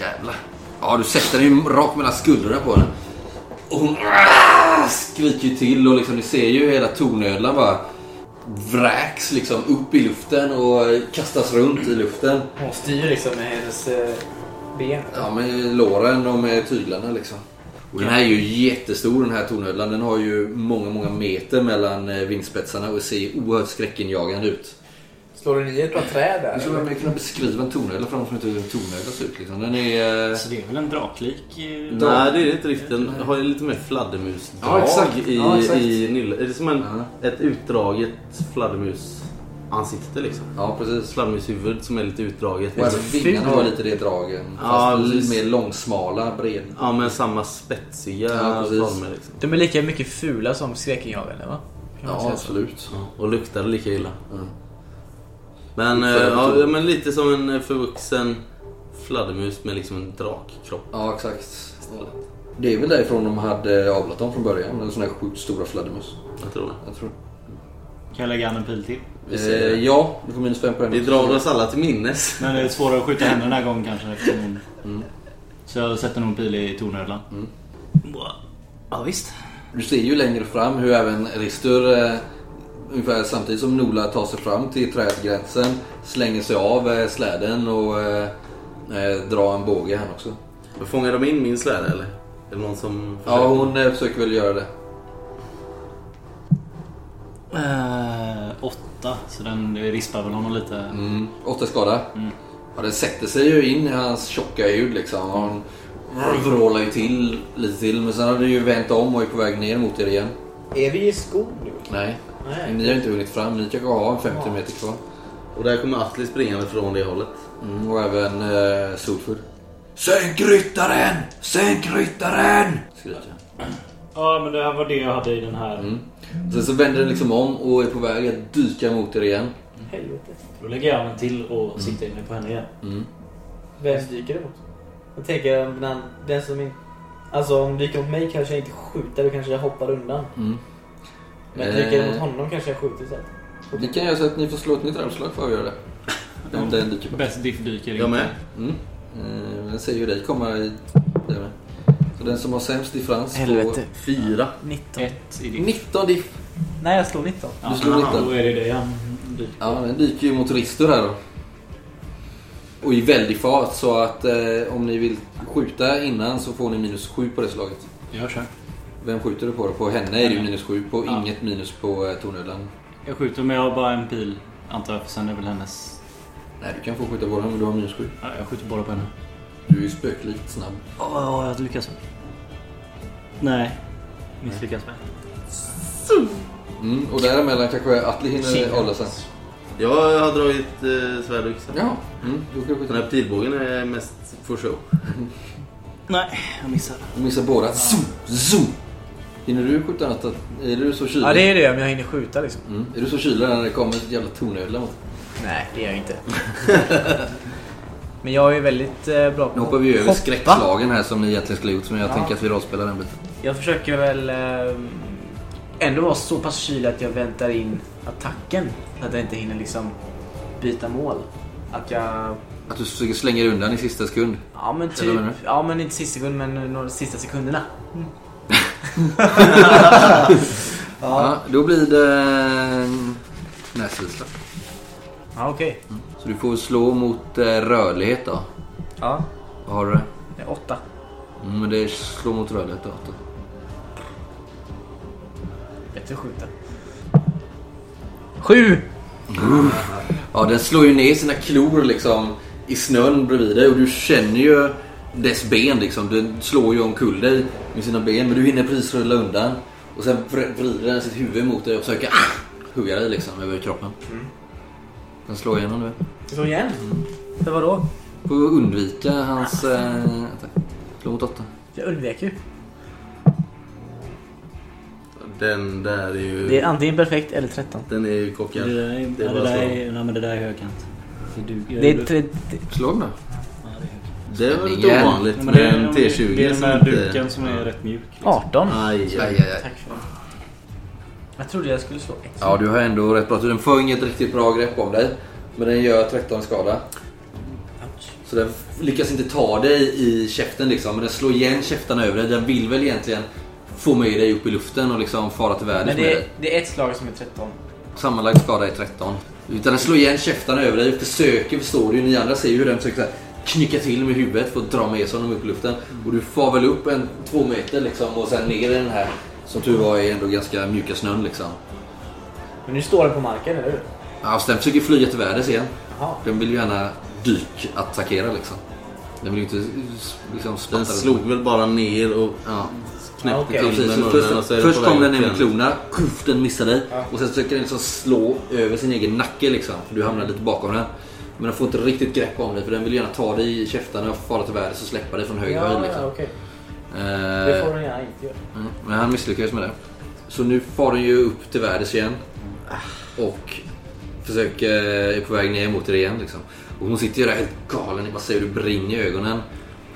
Jävlar. Ja, du sätter den ju rakt mellan skuldrorna på henne. Och hon ah, skriker ju till och liksom, ni ser ju hela tornödlan bara vräks liksom upp i luften och kastas runt i luften. Hon styr liksom med hennes eh, ben. Ja, med låren och med tyglarna liksom. Och den här är ju jättestor den här tornödlan. Den har ju många, många meter mellan eh, vingspetsarna och ser oerhört skräckinjagande ut. Slår den i ett par träd där? Hur skulle man kunna beskriva en tornödla för de som inte vet hur en tornödla ser ut? Liksom. Den är... eh, Så det är väl en draklik? eh, Nej, det är det inte riktigt. Den har ju lite mer fladdermusdrag Ja, exakt. i, Ja, exakt. i nille. Det är som en, Ja. ett utdraget fladdermusansikte liksom. Ja, precis. Fladdermushuvud som är lite utdraget. Och även vingarna har lite det dragen. Ja, Fast lite mer långsmala, bred. Ja, men samma spetsiga Ja, former liksom. De är lika mycket fula som skräckinjagande va? Kan Ja, absolut. Ja, och luktar lika illa. Mm. Men, eh, Uppfödare ja, men lite som en förvuxen fladdermus med liksom en drakkropp. Ja, exakt. Det är väl därifrån de hade avlat dem från början. En sån här sjukt stora fladdermus. Jag tror det. Jag tror. Kan jag lägga an en pil till? Vi. Eh, ja, du får minus fem på den. Vi drar oss alla till minnes. Men det är svårare att skjuta henne den här gången kanske eftersom hon... Mm. Så jag sätter nog en pil i tornödlan. Mm. Ja visst. Du ser ju längre fram hur även Ristur eh, ungefär samtidigt som Nola tar sig fram till trädgränsen slänger sig av eh, släden och eh, eh, drar en båge han också. Fångar de in min släde eller? Är det någon som Ja, hon eh, försöker väl göra det. Eh, åtta, så den rispar väl honom lite. Mm. Åtta skada. Mm. Ja, den sätter sig ju in i hans tjocka hud liksom. Han vrålar ju till lite till men sen har det ju vänt om och är på väg ner mot er igen. Är vi i skog nu? Nej, Nej. ni har inte hunnit fram. Ni kanske har en 50 meter kvar. Och där kommer Atli springande från det hållet. Mm, och även eh, Solford. Sänk ryttaren! Sänk ryttaren! Skriker han. Ja, men det här var det jag hade i den här. Mm. Sen så vänder den liksom om och är på väg att dyka mot er igen. Helvete. Då lägger jag en till och siktar in mig på henne igen. Mm. Vem dyker det mot? Jag tänker den, den som inte... Alltså om dyker mot mig kanske jag inte skjuter, då kanske jag hoppar undan. Mm. Men dyker det Eh. mot honom kanske jag skjuter istället. Vi kan göra så att ni får slå ett nytt ramslag för att göra det. Den, den dyker på. Bäst diff dyker Jag med. Mm. Eh, Den ser ju dig komma i... där med. Så den som har sämst differens Helvete. Fyra. 19. Ett i får... diff. 19 diff. Nej jag slår 19. Ja, Du slår aha, 19. Då är det det han dyker. Ja, den dyker ju mot Ristur här då. Och i väldig fart så att eh, om ni vill skjuta innan så får ni minus 7 på det slaget. Jag kör. Vem skjuter du på? då? På henne är det ju minus 7, på Ja. inget minus på eh, tornödlan. Jag skjuter men jag har bara en pil. Antar jag, för sen är väl hennes... Nej, du kan få skjuta på den men du har minus 7. Ja, jag skjuter bara på henne. Du är ju spöklikt snabb. Ja, jag lyckas. Nej. Misslyckas med. Mm, och däremellan kanske Atli hinner avla sen. Jag har dragit eh, svärd och yxa. Ja, mm, då kan du skjuta. Den här pilbågen är mest for show. Nej, jag missar. Du missar båda. Zoom, zoom. Hinner du skjuta något? Är du så kylig? Ja det är det om jag hinner skjuta liksom. mm. Är du så kylig när det kommer ett jävla tornödla mot Nej det är jag inte. Men jag är väldigt eh, bra på Nu hoppar vi över hoppa. skräckslagen här som ni egentligen skulle ha gjort. Men jag Ja. tänker att vi rollspelar den biten. Jag försöker väl eh, ändå vara så pass kylig att jag väntar in attacken. Så att jag inte hinner liksom byta mål. Att jag... Att du försöker slänga dig undan i sista sekund. Ja men typ... Ja men inte sista sekund men några sista sekunderna. Ja. då blir det näsvisa. Ja okej. Så du får slå mot eh, rörlighet då. Ja. Vad har du det? Det är åtta. Mm, men det slår mot rödlätt dator. Bättre att skjuta. Sju! Ja, den slår ju ner sina klor liksom i snön bredvid dig och du känner ju dess ben liksom. Den slår ju omkull dig med sina ben men du hinner precis rulla undan. Och sen vr- vrider den sitt huvud mot dig och försöker ah, hugga dig liksom över kroppen. Den slår igenom nu. Slå igen? För vadå? Får undvika hans eh, attack. Slå mot åtta. Jag undvek ju. Den där är ju... Det är antingen perfekt eller 13. Den är ju Det kockad. där är, Det är ja, bara det där är, nej, men det där är högkant. Det duger. Det är tre... Slå den då. Ja, det är. Det var lite ovanligt med det en T20 Det är den där duken som är rätt mjuk. liksom. 18. Aj, Aj, aj. aj, aj. Tack för det. Jag trodde jag skulle slå ett. Ja, du har ändå rätt bra. Den får inget riktigt bra grepp om dig. Men den gör 13 skada. Så den lyckas inte ta dig i käften liksom. Men den slår igen käftarna över dig. Den vill väl egentligen få med dig upp i luften och liksom fara till världen Men med det dig. är, det är ett slag som är 13. Sammanlagt skada är 13. Utan den slår igen käftarna över dig. Försöker, förstår du. Ni andra ser ju hur den försöker så här, knycka till med huvudet för att dra med sig honom upp i luften. Och du far väl upp en två meter liksom och sen ner i den här, som tur var, är ändå ganska mjuka snön liksom. Men nu står den på marken, eller hur? Ja, så den försöker flyga till väders igen. Jaha. Den vill ju gärna dykattackera liksom. Den vill ju inte liksom spatta Den slog väl bara ner och Ja. knäppte okej. till Precis, med munnen och så är först först kom den ner med klorna, kuff, den missade dig. Ja. Och sen försöker den liksom slå över sin egen nacke liksom. För du hamnar lite bakom den. Men den får inte riktigt grepp om dig för den vill gärna ta dig i käftarna och fara till väders och släppa dig från hög höjd Ja, liksom. ja, okej. Eh, Det får den gärna inte göra. Mm, Men han misslyckades med det. Så nu far den ju upp till väders igen. Och försöker, är på väg ner mot er igen liksom. Och hon sitter ju där helt galen. Bara ser hur det brinner i ögonen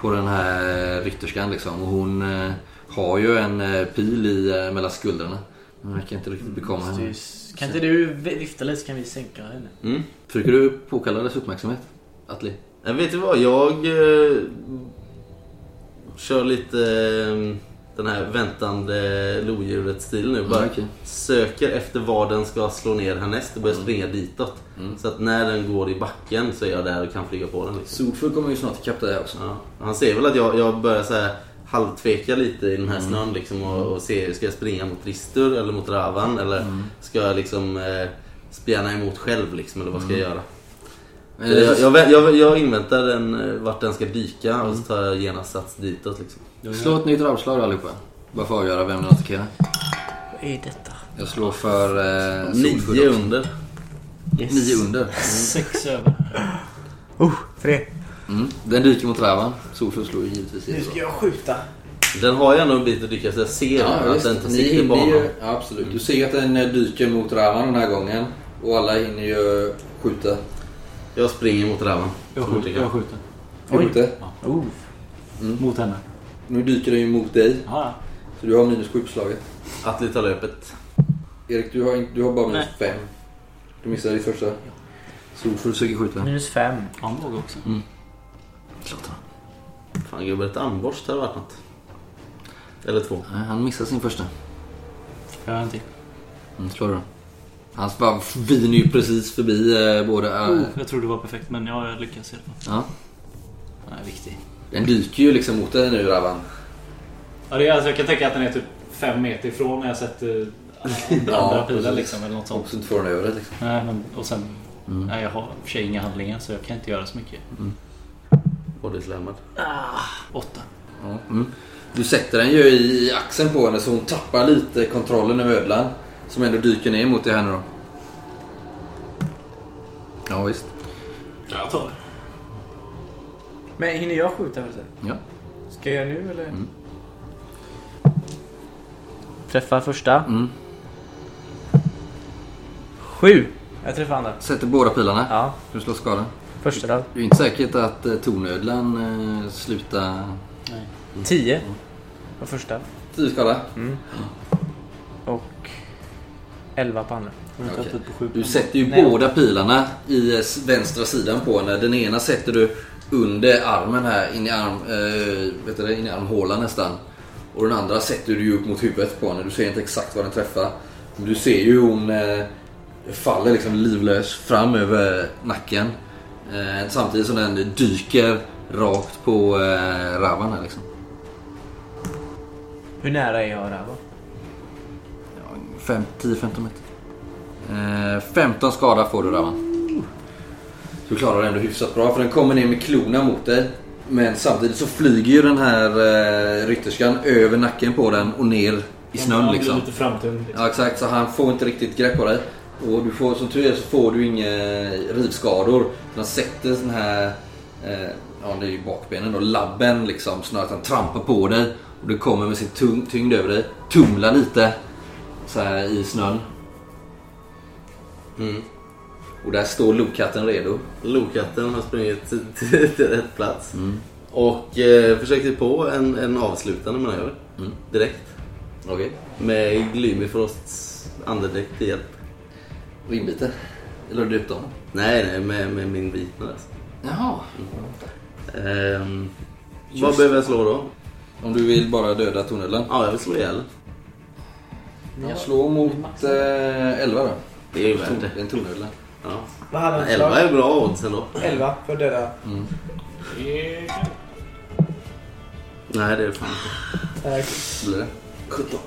på den här rytterskan liksom. Och hon eh, har ju en eh, pil i, eh, mellan skuldrarna. Hon verkar inte riktigt bekomma henne. Kan inte du vifta lite så kan vi sänka henne? Mm. Försöker du påkalla dess uppmärksamhet? Atli? Jag vet du vad, jag eh, kör lite eh, den här väntande lodjuret-stilen nu. Bara Ja, okej. söker efter var den ska slå ner härnäst och börjar springa ditåt. Mm. Så att när den går i backen så är jag där och kan flyga på den. Liksom. Solfull kommer ju snart ikapp dig också. Ja. Han ser väl att jag, jag börjar så här halvtveka lite i den här snön liksom och, och se, ska jag springa mot Ristur eller mot Ravan eller ska jag liksom eh, spjärna emot själv liksom eller vad ska jag göra? Eh, Jag, jag, jag, jag inväntar den, eh, vart den ska dyka och så tar jag genast sats ditåt liksom. Slå ett nytt rabslag allihopa. Bara för att avgöra vem den attackerar. Vad är detta? Jag slår för eh, Nio också. under. Nio under. Sex över. Oh, tre. Mm. Den dyker mot rävan. Solfull slår ju givetvis. Nu ska jag skjuta. Den har ju ändå en bit att dyka så jag ser att visst. den inte sitter hinner på ja, absolut. Du ser att den eh, dyker mot rävan den här gången. Och alla hinner ju skjuta. Jag springer mot Ravan. Jag skjuter. Jag skjuter. Oj. Skjuter. Oh. Mot henne. Nu dyker den ju mot dig. Ja, Så du har minus sju på slaget. Atli tar löpet. Erik, du har, inte- du har bara minus Nej. fem. Du missade ditt första. Solfull försöker skjuta. Minus fem. han vågar också. Klart han. Fan gubben, ett armborst hade varit något. Eller två. Nej, Han missar sin första. Jag har en till. Mm, slår du då. Han bara viner ju precis förbi eh, både... eh, Oh, jag trodde det var perfekt men ja, jag lyckas i alla fall. ja. Den är viktig. Den dyker ju liksom mot dig nu, Ravan. Ja, det är, alltså, jag kan tänka att den är typ fem meter ifrån när jag sätter andra, Ja, andra pilar liksom eller något sånt. Och så inte får den över dig liksom. Nej, men, och sen... Mm. Nej, jag har i och för sig inga handlingar så jag kan inte göra så mycket. Bodyslammad. Åtta. Ja. Mm. Du sätter den ju i axeln på henne så hon tappar lite kontrollen över ödlan. Som ändå dyker ner mot dig här nu då. Ja visst. Jag tar det. Men hinner jag skjuta förresten? Ja. Ska jag nu eller? Mm. Träffa första. Mm. Sju. Jag träffar andra. Sätter båda pilarna. Ja, Du slår skada. första då. Det är inte säkert att eh, tornödlan eh, slutar... Nej. Tio. På första. 10 skada. Och elva på andra. Okej. sju. Du sätter ju Nej. båda pilarna i eh, s- vänstra sidan på henne. Den ena sätter du under armen här, in i, arm, eh, vet du in i armhålan nästan. Och den andra sätter du ju upp mot huvudet på henne. Du ser inte exakt vad den träffar. Men du ser ju hon eh, faller liksom livlös fram över nacken. Eh, samtidigt som den dyker rakt på eh, Ravan här liksom. Hur nära är jag? Fem- 10-15 meter. Eh, 15 skada får du där va? Du klarar det ändå hyfsat bra för den kommer ner med klorna mot dig. Men samtidigt så flyger ju den här eh, rytterskan över nacken på den och ner i snön Han liksom. lite framtung. Liksom. Ja exakt, så han får inte riktigt grepp på dig. Och du får, som tur är så får du inga rivskador. Han sätter sån här, eh, ja det är ju bakbenen då, labben liksom. Snarare att han trampar på dig. Och du kommer med sin tung, tyngd över dig. Tumlar lite så här i snön. Mm. Och där står lokatten redo. Lokatten har sprungit till, till, till rätt plats. Och eh, försökte på en, en avslutande manöver. Mm. Direkt. Okej. Med Glymifrosts andedräkt i hjälp. Rimlite. Eller har du döpt? Nej, nej, med, med min vitnad alltså. Jaha. Ehm, vad behöver jag slå då? Om du vill bara döda tornödlan. Ja, jag vill slå ihjäl. Jag slår mot eh, 11 då. Det är ju värt det. En tornödla. Ja. Vad hade han 11 är bra odds ändå. 11 för att döda. Nej, det är det fan inte. Eh, Blir det? 17.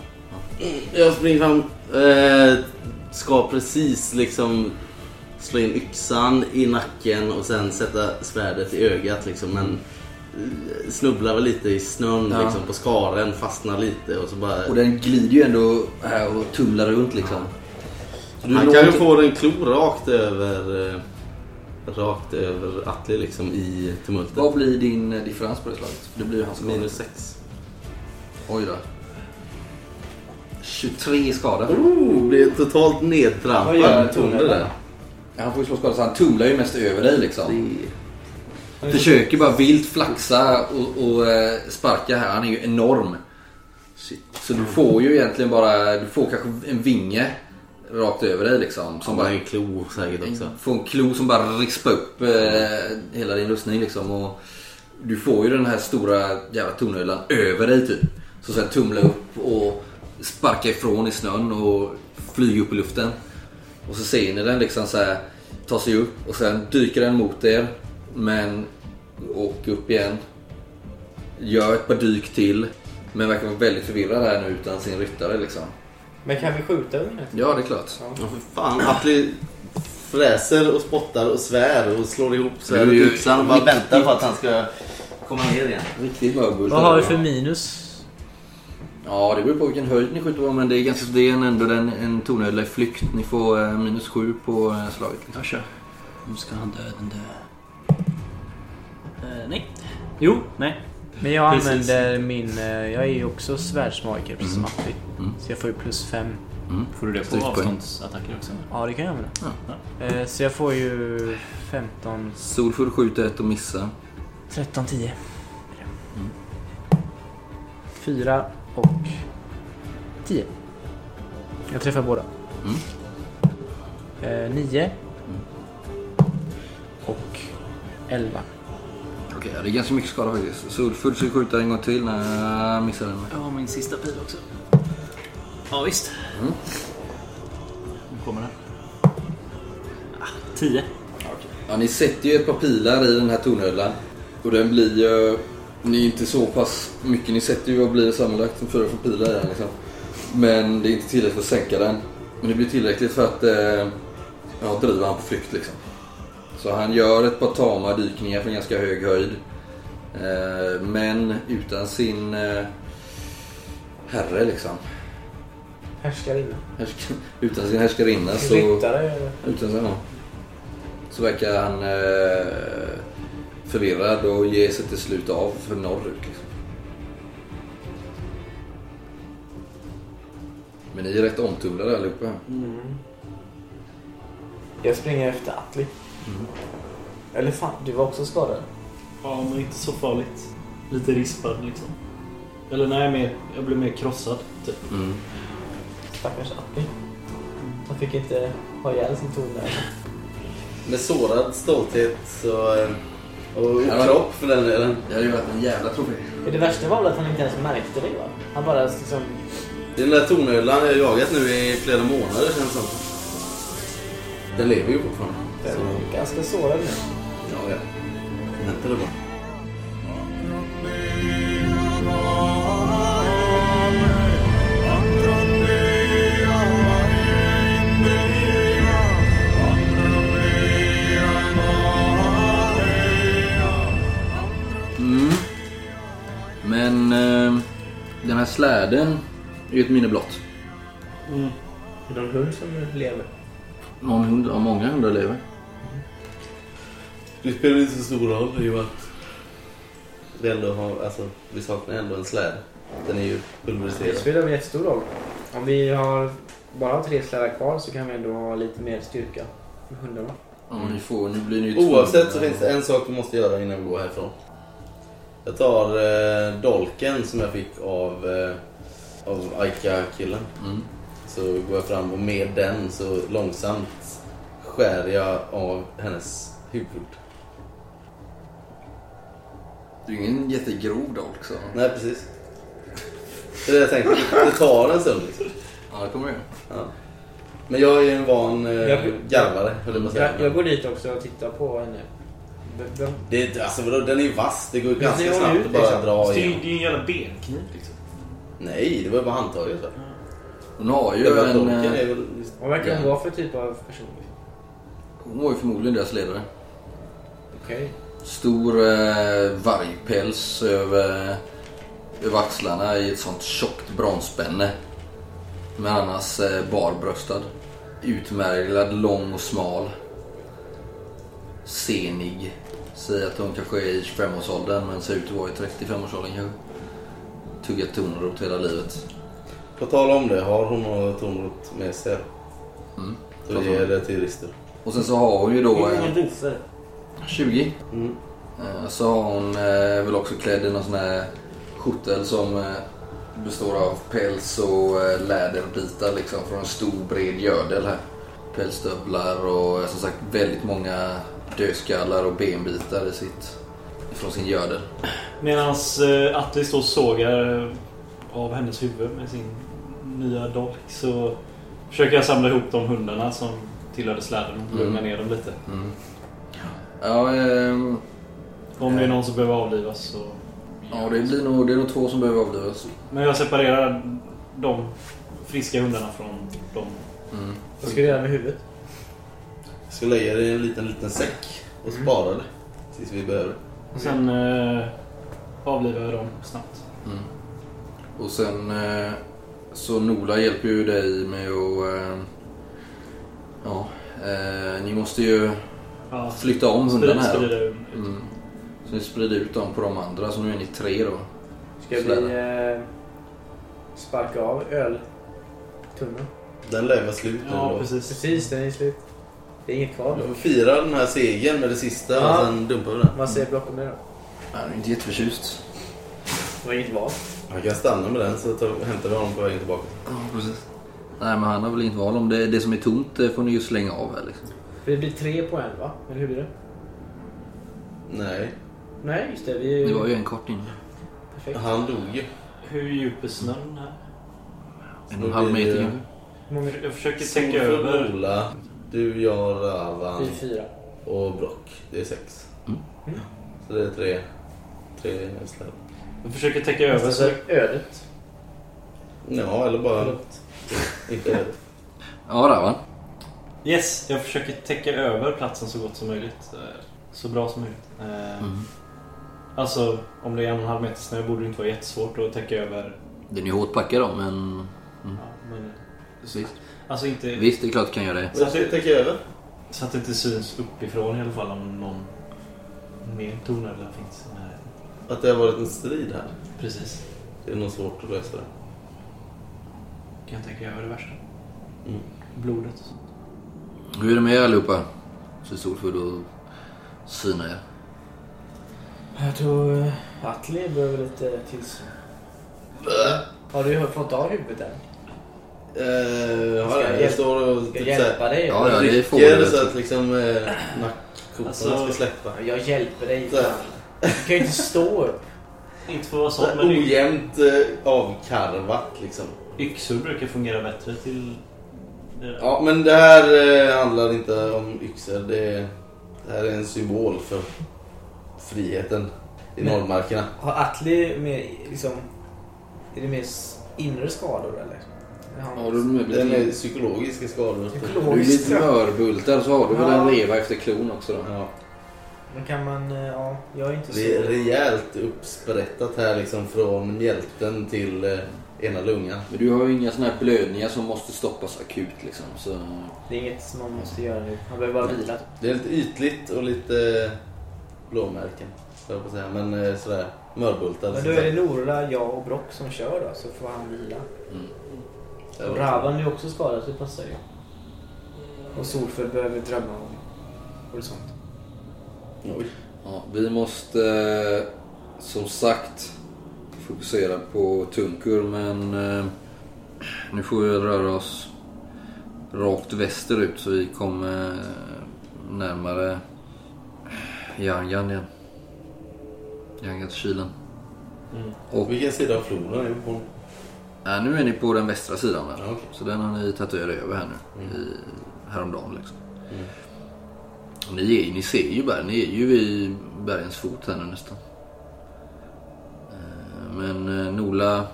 Jag springer fram. Eh, ska precis liksom slå in yxan i nacken och sen sätta svärdet i ögat liksom. Men eh, snubblar väl lite i snön Ja. liksom på skaren, fastnar lite och så bara... Och den glider ju ändå här och tumlar runt liksom. Så du Han kan ju få en klo rakt över... Eh, rakt över Atli liksom i tumultet. Vad blir din eh, differens på det slaget? Det blir ju hans skada. Minus 6. Oj då. 23 skada. Oh, blir totalt nedtrampad. Vad gör Tonde Tone där. Han får ju slå skada så han tumlar ju mest över dig liksom. Det- Försöker bara vilt flaxa och, och eh, sparka här. Han är ju enorm. Så du får ju egentligen bara, du får kanske en vinge rakt över dig liksom. Som Som bara en klo säkert också. får en klo som bara rispar upp eh, hela din rustning liksom. Och du får ju den här stora jävla tornödlan över dig typ. Så sen tumla upp och sparka ifrån i snön och flyga upp i luften. Och så ser ni den liksom så här ta sig upp och sen dyker den mot er. Men åker upp igen. Gör ett par dyk till. Men verkar vara väldigt förvirrad här nu utan sin ryttare liksom. Men kan vi skjuta ungen? Ja, det är klart. Ja, för fan. Atli fräser och spottar och svär och slår ihop svärdet och yxan och bara väntar på att han ska komma ner igen. Riktigt mörbult. Vad har vi för minus? Ja, det beror på vilken höjd ni skjuter på. Men det är ganska det är ändå en, en tornödla i flykt. Ni får eh, minus sju på eh, slaget. Liksom. Jag kör. Nu ska han döden dö. Eh, nej. Jo, nej. Men jag Precis. använder min... eh, Jag är ju också svärdsmagiker precis som Atli. Mm. Så jag får ju plus 5. Får du det på avståndsattacker också? Ja, det kan jag använda. Ja. Eh, Så jag får ju 15... Solfull skjuter ett och missar. 13, 10. 4 och 10. Jag träffar båda. Mm. Eh, 9. Och 11. Okej, det är ganska mycket skada faktiskt. Solfull ska skjuta en gång till. Nej, missar den. Jag har min sista pil också. Ja, visst. Mm. Nu kommer den. Ah, 10. Ja, ni sätter ju ett par pilar i den här tornödlan. Och den blir ju... Ni är inte så pass mycket. Ni sätter ju vad blir det sammanlagt som fyra för pilar i den liksom. Men det är inte tillräckligt för att sänka den. Men det blir tillräckligt för att eh, ja, driva han på flykt liksom. Så han gör ett par tama dykningar från ganska hög höjd. Eh, men utan sin eh, herre liksom. Härskarinna. Härsk- utan sin härskarinna så... Ryttare eller? Utan så, ja. så verkar han eh, förvirrad och ger sig till slut av för norrut. Liksom. Men ni är rätt omtumlade allihopa. Jag springer efter Atli. Eller fan, du var också skadad. Ja, men inte så farligt. Lite rispad liksom. Eller nej, mer, jag blev mer krossad. Typ. Mm. Stackars Atli. Han fick inte ha ihjäl sin tornare. Med sårad stolthet så, eh, och Ja. okropp för den delen. Det hade ju varit en jävla trofé. Det värsta var väl att han inte ens märkte det va? Han bara liksom... Den där tornödlan har jag jagat nu i flera månader känns det som. Den lever ju fortfarande. Den är ganska sårad nu. Ja, ja. Vänta då bara. Mm. Men eh, den här släden är ju ett minne blott. Mm. Är det någon hund som lever? Någon hund? Ja, många hundar lever. Det spelar inte så stor roll i och med att vi ändå har, alltså vi saknar ändå en släde. Den är ju Det pulveriserad. spelar en jättestor roll. Om vi har bara tre slädar kvar så kan vi ändå ha lite mer styrka med hundarna. Ja, ni får, nu blir ni ju Oavsett så finns det en sak vi måste göra innan vi går härifrån. Jag tar eh, dolken som jag fick av, eh, av Aika-killen. Mm. Så går jag fram och med den så långsamt skär jag av hennes huvud. Det är ju ingen jättegrov dolk så. Nej, precis. Det är det jag tänkte. Det tar en stund liksom. Ja, det kommer det Ja. Men jag är ju en van eh, Jag- garvare, höll jag på att säga. Jag, jag går dit också och tittar på henne. Det är, alltså, vadå, den är ju vass. Det går ganska det snabbt ut, att bara liksom. dra Det igenom. det är ju en jävla benkniv liksom. Nej, det var ju bara handtaget. va? Hon har ju en... dolken eh, väl... Vad verkar hon vara för typ av person? Hon var ju förmodligen deras ledare. Okej. Stor eh, vargpäls över, över axlarna i ett sånt tjockt bronsspänne. Men annars eh, barbröstad. Utmärglad, lång och smal. Senig. Säg att hon kanske är i 25-årsåldern men ser ut att vara i 35-årsåldern kanske. Tuggat tonrot hela livet. På tal om det, har hon något tonrot med sig? Mm. Så ger det till Rister. Och sen så har hon ju då eh, doser? 20. Mm. Eh, Så har hon eh, väl också klädd i någon sån här skjortel som eh, består av päls och läderbitar liksom från en stor bred gördel här. Pälsstövlar och som sagt väldigt många dödskallar och benbitar i sitt, från sin gördel. Medan Atli står och sågar av hennes huvud med sin nya dolk så försöker jag samla ihop de hundarna som tillhörde släden och lugna Mm. ner dem lite. Mm. Ja, ehm, Om det är någon som behöver avlivas så... ja det, blir nog, det är nog två som behöver avlivas. Men jag separerar de friska hundarna från de... Mm. Vad ska du göra med huvudet? Jag ska lägga det i en liten, liten säck och spara det. Tills vi behöver. Och sen eh, avlivar jag dem snabbt. Mm. Och sen eh, så Nola hjälper ju dig med att... Eh, ja, eh, ni måste ju Ja, flytta om hundarna här. sprida ut. Mm. Så ni sprider ut dem på de andra, så nu är ni tre då. Ska vi eh, sparka av öltunnan? Den lär vara slut nu Ja, då. precis. Precis, den är slut. Det är inget kvar Vi då. får fira den här segern med det sista Ja. och sen dumpar vi den. Vad säger Block om det då? Jag är inte jätteförtjust. Det var inget val. Jag kan stanna med den så tar, hämtar vi honom på vägen tillbaka. Ja, precis. Nej, men han har väl inte val om det. Det som är tomt det får ni ju slänga av här liksom. För det blir tre på en va? Eller hur blir det? Nej, Nej, just det. Vi är Det var ju en kort in. Perfekt. han dog ju. Hur djup är snön här? En och en halv meter kanske. Hur många? Jag försöker Solfull över... Ola, du, jag, Ravan Vi är fyra. och Brock. Det är sex. Mm. Så det är tre, tre släp. Jag försöker täcka över så... Alltså ödet. Ja, eller bara inte det. Ja, där va? Yes, jag försöker täcka över platsen så gott som möjligt. Eh, Så bra som möjligt. Eh, Mm. Alltså, om det är en och en halv meter snö borde det inte vara jättesvårt att täcka över. Den är ju hårt packad då, men... Ja, men, Visst, alltså inte... visst det är klart du kan göra det. Vad ska jag täcka över? Så att det inte syns uppifrån i alla fall om någon mer tornödla finns i närheten. Att det har varit en strid här. Precis. Det är nog svårt att lösa det. Kan jag täcka över det värsta. Mm. Blodet och sånt. Hur är det med er allihopa? Så solfull och syna er. Jag tror uh, Atli behöver lite tillsyn. Har du fått av huvudet än? Eh, ja, Ska jag jag står och Ska typ hjälpa dig? Ja, ja, det får du. så att liksom eh, nackkotorna Alltså- ska släppa. Jag hjälper dig. Du kan ju inte stå upp. Inte för att vara Så sån, ojämnt eh, avkarvat liksom. yxor brukar fungera bättre till... Ja, men det här eh, handlar inte om yxor. Det, det här är en symbol för friheten i Men- norrmarkerna. Har Atli med liksom... Är det mer s- inre skador eller? Han, Har du med Den är lite, psykologiska skador. du är Psykologiskt. lite mörbultar så har du väl en Ja. reva efter klon också då? Ja, Men kan man... eh, Ja, jag är inte så... det är rejält uppsprättat här liksom från mjälten till eh, ena lungan. Men du har ju inga såna här blödningar som måste stoppas akut liksom. Så... Det är inget som man måste göra nu. Han behöver bara vila. Det är lite ytligt och lite blåmärken. får Jag på säga. Men eh, sådär mörbultad. Men då är det Nora, jag och Brock som kör då, så får han vila. Ja, Och Ravan är ju också skadad, så det passar ju. Och Solför behöver drömma om horisont. Oj. Ja, vi måste eh, som sagt fokusera på Tunkur men eh, nu får vi röra oss rakt västerut så vi kommer eh, närmare Yangan igen. Yangatkilen. Och Vilken sida av floden är vi på? äh, nu är ni på den västra sidan? Ja, okej. Så den har ni tagit er över här nu. I, häromdagen liksom. Mm. Ni, är, ni ser ju berg, ni är ju vid bergens fot här nu nästan. Men eh, Nola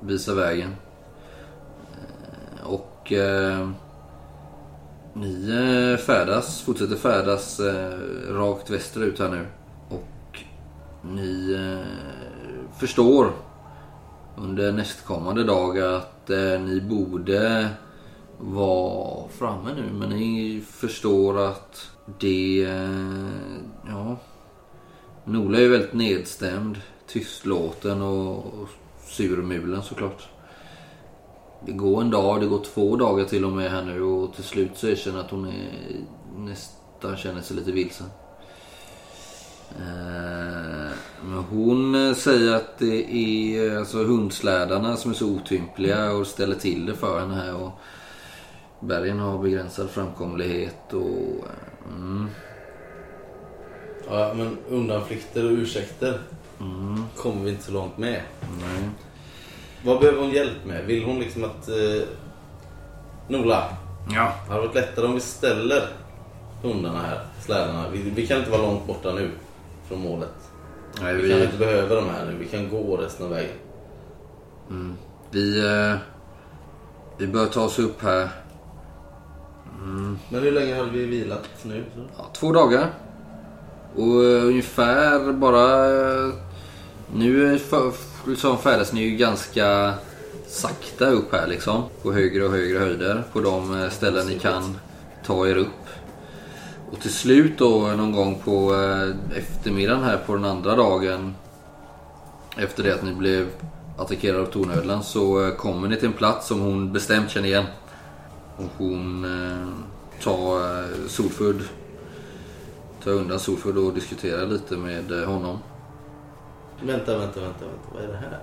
visar vägen. Eh, och eh, ni eh, färdas, fortsätter färdas rakt västerut här nu. Och ni förstår under nästkommande dag att ni borde vara framme nu. Men ni förstår att det... Ja. Nola är ju väldigt nedstämd, tystlåten och, och surmulen såklart. Det går en dag, det går två dagar till och med här nu och till slut så erkänner att hon är, nästan känner sig lite vilsen. Eh, Men hon eh, säger att det är alltså hundslädarna som är så otympliga och ställer till det för henne här. Och bergen har begränsad framkomlighet och... Eh, mm, Ja, men undanflykter och ursäkter mm, kommer vi inte så långt med. nej. Vad behöver hon hjälp med? Vill hon liksom att... Eh, Nola, Ja. det hade varit lättare om vi ställer hundarna här, slädarna. Vi, vi kan inte vara långt borta nu från målet. Nej, Vi kan vi, inte behöva de här nu. Vi kan gå resten av vägen. mm, vi, eh, vi bör ta oss upp här. Mm, Men hur länge hade vi vilat nu? ja, två dagar. Och eh, ungefär bara... Nu för, liksom färdas ni ju ganska sakta upp här liksom. På högre och högre höjder. På de eh, ställen ni kan ta er upp. Och till slut då någon gång på eh, eftermiddagen här på den andra dagen. Efter det att ni blev attackerade av tornödlan så eh, kommer ni till en plats som hon bestämt känner igen. Och hon tar Solfud tar undan Solfud och diskuterar lite med honom. Vänta, vänta, vänta, vänta. Vad är det här?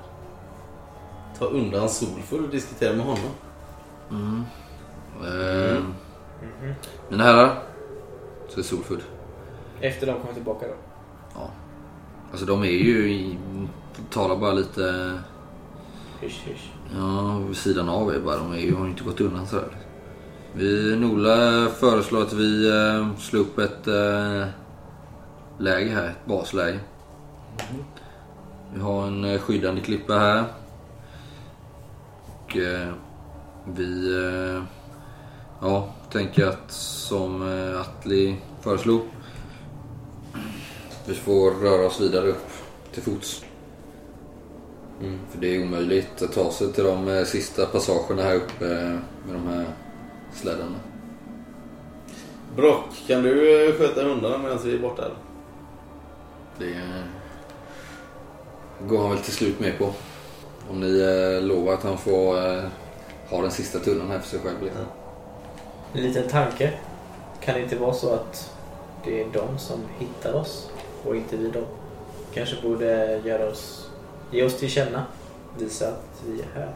Ta undan Solfull och diskutera med honom. Eh, Mina herrar, så är Solfudd. Efter de kommer tillbaka då. Alltså de är ju, i, talar bara lite Hysch, hysch. Ja, vid sidan av är bara. De är ju, har ju inte gått undan sådär. Vi, Nola föreslår att vi eh, slår upp ett eh, läge här. Ett basläge. Vi har en eh, skyddande klippa här. Och eh, vi eh, ja, tänker att som Atli föreslog. Vi får röra oss vidare upp till fots. För det är omöjligt att ta sig till de sista passagerna här uppe med de här slädarna. Brock, kan du sköta hundarna medan vi är borta? Det går han väl till slut med på. Om ni eh, lovar att han får eh, ha den sista tunnan här för sig själv. Liksom. En liten tanke. Kan det inte vara så att det är de som hittar oss och inte vi dem? Kanske borde göra oss, ge oss till känna. Visa att vi är här.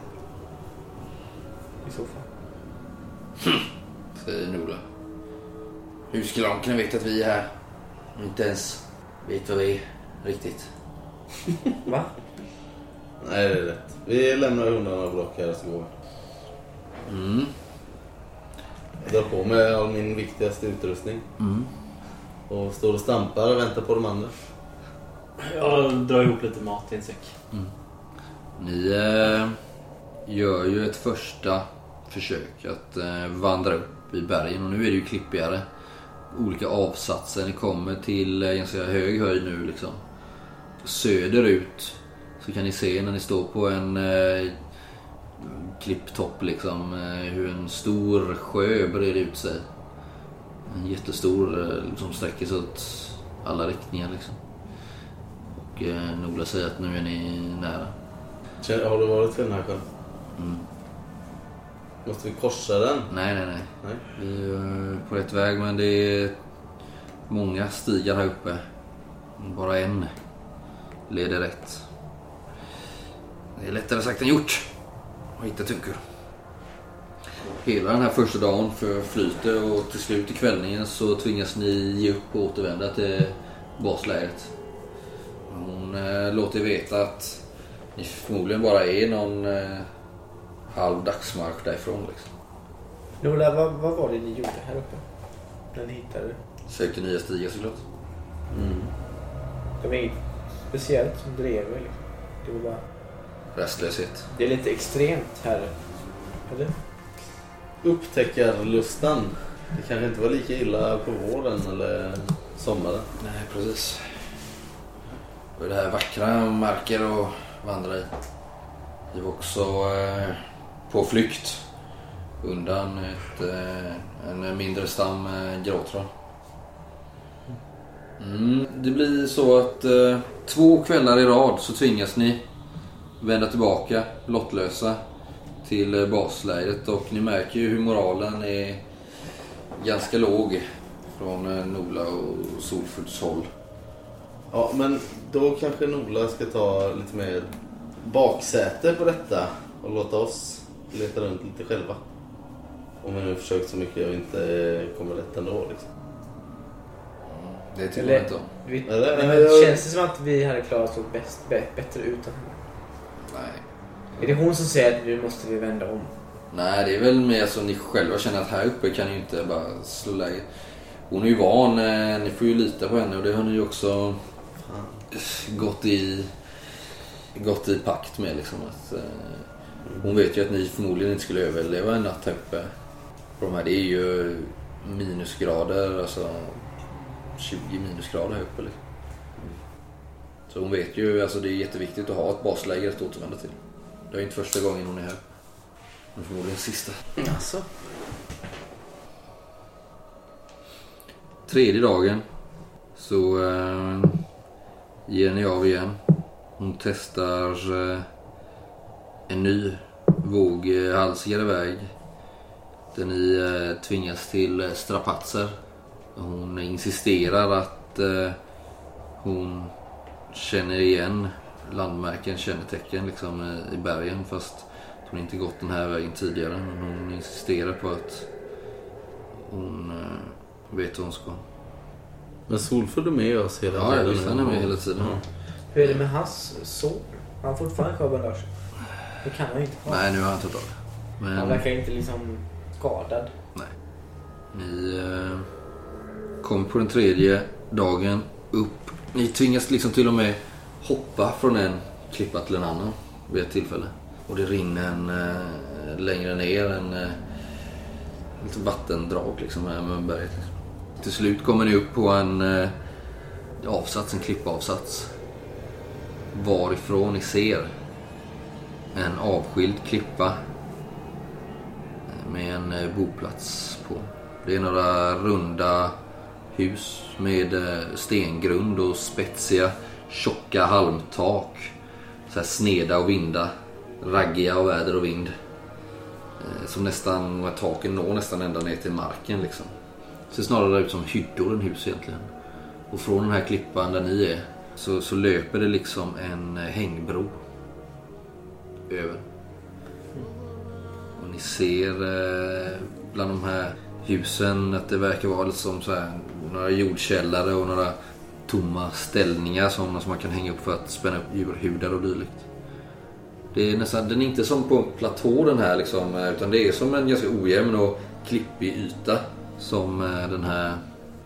I så fall. Säger Nola. Hur skulle de kunna veta att vi är här? Inte ens vet vad vi är riktigt. Va? Nej, det är rätt. Vi lämnar hundarna och Brock här så går. Mm. Jag drar på mig all min viktigaste utrustning. Mm. Och står och stampar och väntar på de andra. Jag drar ihop lite mat i en säck. Ni eh, gör ju ett första försök att eh, vandra upp i bergen och nu är det ju klippigare. Olika avsatser. Ni kommer till eh, ganska hög höjd nu liksom. Söderut så kan ni se när ni står på en eh, klipptopp liksom. eh, Hur en stor sjö breder ut sig. En jättestor eh, som sträcker sig åt alla riktningar liksom. Och eh, Nola säger att nu är ni nära. Har du varit vid den här sjön? Mm. Måste vi korsa den? Nej, nej, nej. Nej. Vi är på rätt väg men det är många stigar här uppe. Bara en leder rätt. Det är lättare sagt än gjort att hitta Tunkur. Hela den här första dagen förflyter och till slut i kvällningen så tvingas ni ge upp och återvända till baslägret. Hon eh, låter er veta att ni förmodligen bara är någon eh, halv dagsmarsch därifrån. Liksom. Nola, vad, vad var det ni gjorde här uppe? När ni hittade? Sökte nya stigar såklart. Mm. Det var inget speciellt som drev liksom. Det var bara... Rastlöshet. Det är lite extremt här. Eller? Upptäckarlustan. Det kanske inte var lika illa på våren eller sommaren. Nej, precis. Och det här vackra marker att vandra i. Vi var också eh, på flykt undan ett, eh, en mindre stam eh, gråtråd. Mm, det blir så att eh, två kvällar i rad så tvingas ni vända tillbaka lottlösa till eh, baslägret och ni märker ju hur moralen är ganska låg från eh, Nola och Solfurds håll. Ja, men då kanske Nola ska ta lite mer baksäte på detta och låta oss leta runt lite själva. Om vi nu försökt så mycket och inte kommer rätt ändå liksom. Det tycker Eller- jag inte om. Vi, Eller- men jag- Känns det som att vi hade klarat oss bäst, bä- bättre utan henne? Nej. Är det hon som säger att nu måste vi vända om? Nej, det är väl mer så ni själva känner att här uppe kan ni ju inte bara slå läge. Hon är ju van, eh, ni får ju lita på henne och det har ni ju också gått i, gått i pakt med liksom. Att, eh, hon vet ju att ni förmodligen inte skulle överleva en natt här uppe. De här, det är ju minusgrader, alltså 20 minusgrader här uppe. Liksom. Så hon vet ju, alltså det är jätteviktigt att ha ett basläger att återvända till. Det är inte första gången hon är här. Men förmodligen sista. Alltså. Tredje dagen så eh, ger ni av igen. Hon testar eh, en ny våghalsigare väg. Där ni eh, tvingas till eh, strapatser. Hon insisterar att eh, hon känner igen landmärken, kännetecken liksom, eh, i bergen fast hon inte gått den här vägen tidigare. Men hon insisterar på att hon eh, vet hur hon ska. Men Solfull är med oss hela Ja, visst, han är med hela tiden. Ja. Hur är det med hans son? Har han fortfarande kvar bandage? Det kan han inte ha. Nej, nu har han tagit av det. Han Men verkar inte liksom skadad. ni eh, kommer på den tredje dagen upp. Ni tvingas liksom till och med hoppa från en klippa till en annan vid ett tillfälle. Och det rinner en, eh, längre ner en eh, lite vattendrag liksom här med berget. Till slut kommer ni upp på en eh, avsats, en klippavsats. Varifrån ni ser en avskild klippa eh, med en eh, boplats på. Det är några runda hus med eh, stengrund och spetsiga tjocka halmtak. Så här sneda och vinda. Raggiga av väder och vind. Eh, som nästan, de här taken når nästan ända ner till marken liksom. Ser snarare ut som hyddor än hus egentligen. Och från den här klippan där ni är så, så löper det liksom en eh, hängbro. Över. Och ni ser eh, bland de här husen att det verkar vara lite som så här, några jordkällare och några tomma ställningar sådana som man kan hänga upp för att spänna upp djurhudar och dylikt. Det är nästan, den är inte som på en platå den här liksom, utan det är som en ganska ojämn och klippig yta som eh, den här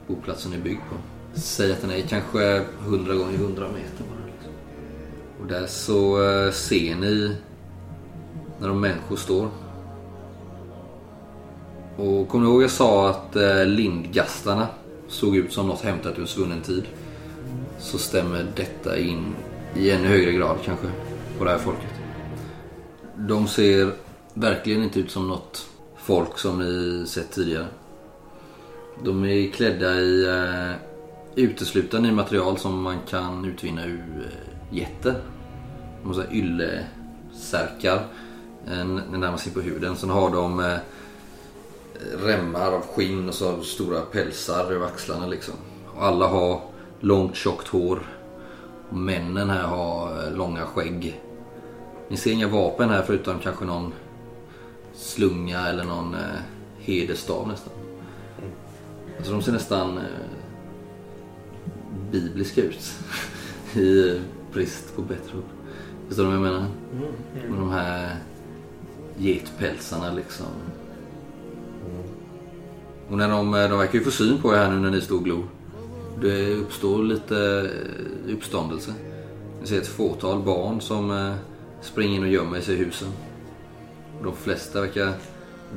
boplatsen är byggd på. Säg att den är kanske 100 gånger 100 meter bara. Liksom. Och där så eh, ser ni när de människor står. Och kommer ni ihåg jag sa att eh, lindgastarna såg ut som något hämtat ur en svunnen tid? Så stämmer detta in i ännu högre grad kanske på det här folket. De ser verkligen inte ut som något folk som ni sett tidigare. De är klädda i eh, uteslutande i material som man kan utvinna ur eh, getter. De har så här yllesärkar eh, närmar sig på huden. Sen har de eh, remmar av skinn och så stora pälsar över axlarna liksom. Och alla har långt tjockt hår. Och männen här har eh, långa skägg. Ni ser inga vapen här förutom kanske någon slunga eller någon eh, hedersstav nästan. Alltså de ser nästan eh, bibliska ut. I eh, brist på bättre ord. Förstår du vad jag menar? Och de här getpälsarna liksom. Och när de, de verkar ju få syn på er här nu när ni står och glor. Det uppstår lite eh, uppståndelse. Ni ser ett fåtal barn som eh, springer in och gömmer sig i husen. De flesta verkar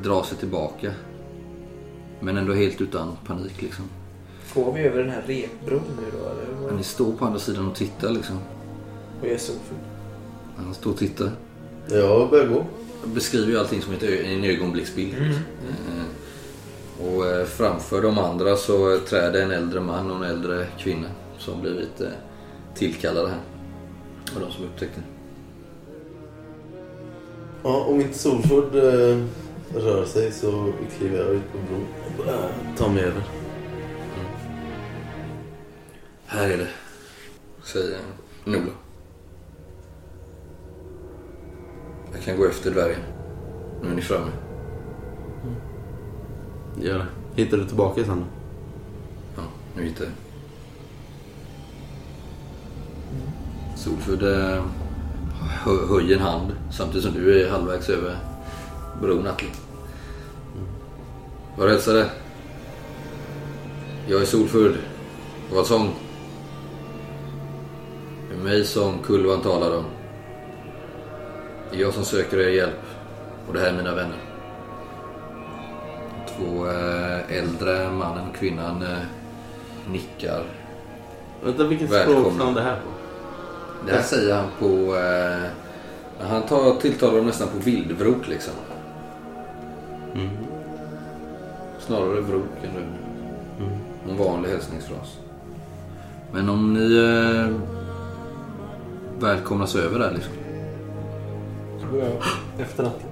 dra sig tillbaka. Men ändå helt utan panik liksom. Går vi över den här repbron nu då? Eller? Men ni står på andra sidan och tittar liksom. Och jag är solfull. Han står och tittar. Jag börjar gå. Jag beskriver ju allting som ett en ögonblicksbild. Eh, Och eh, framför de andra så träder en äldre man och en äldre kvinna som blivit eh, tillkallade här. Och de som upptäckte. Ja, om inte Solford eh, rör sig så kliver jag ut på bron och börjar ta mig över. Här är det, säger Nola. Jag kan gå efter dvärgen. Nu är ni framme. Gör det. Hittar du tillbaka sen då? Ja, nu hittar jag. Solfud höjer en hand samtidigt som du är halvvägs över bron Atle. Var hälsade? Jag är Solfudd. Vad sång? Det är mig som Kulvan talar om. Det är jag som söker er hjälp. Och det här är mina vänner. Två eh, äldre mannen och kvinnan eh, nickar. Vänta, vilket språk sa han det här på? Det här säger han på... Eh, han tar, tilltalar dem nästan på vildvrok liksom. Mm. Snarare vrok än rövning. En vanlig hälsningsfras. Men om ni eh, välkomnas över där liksom. Så går jag efter natten.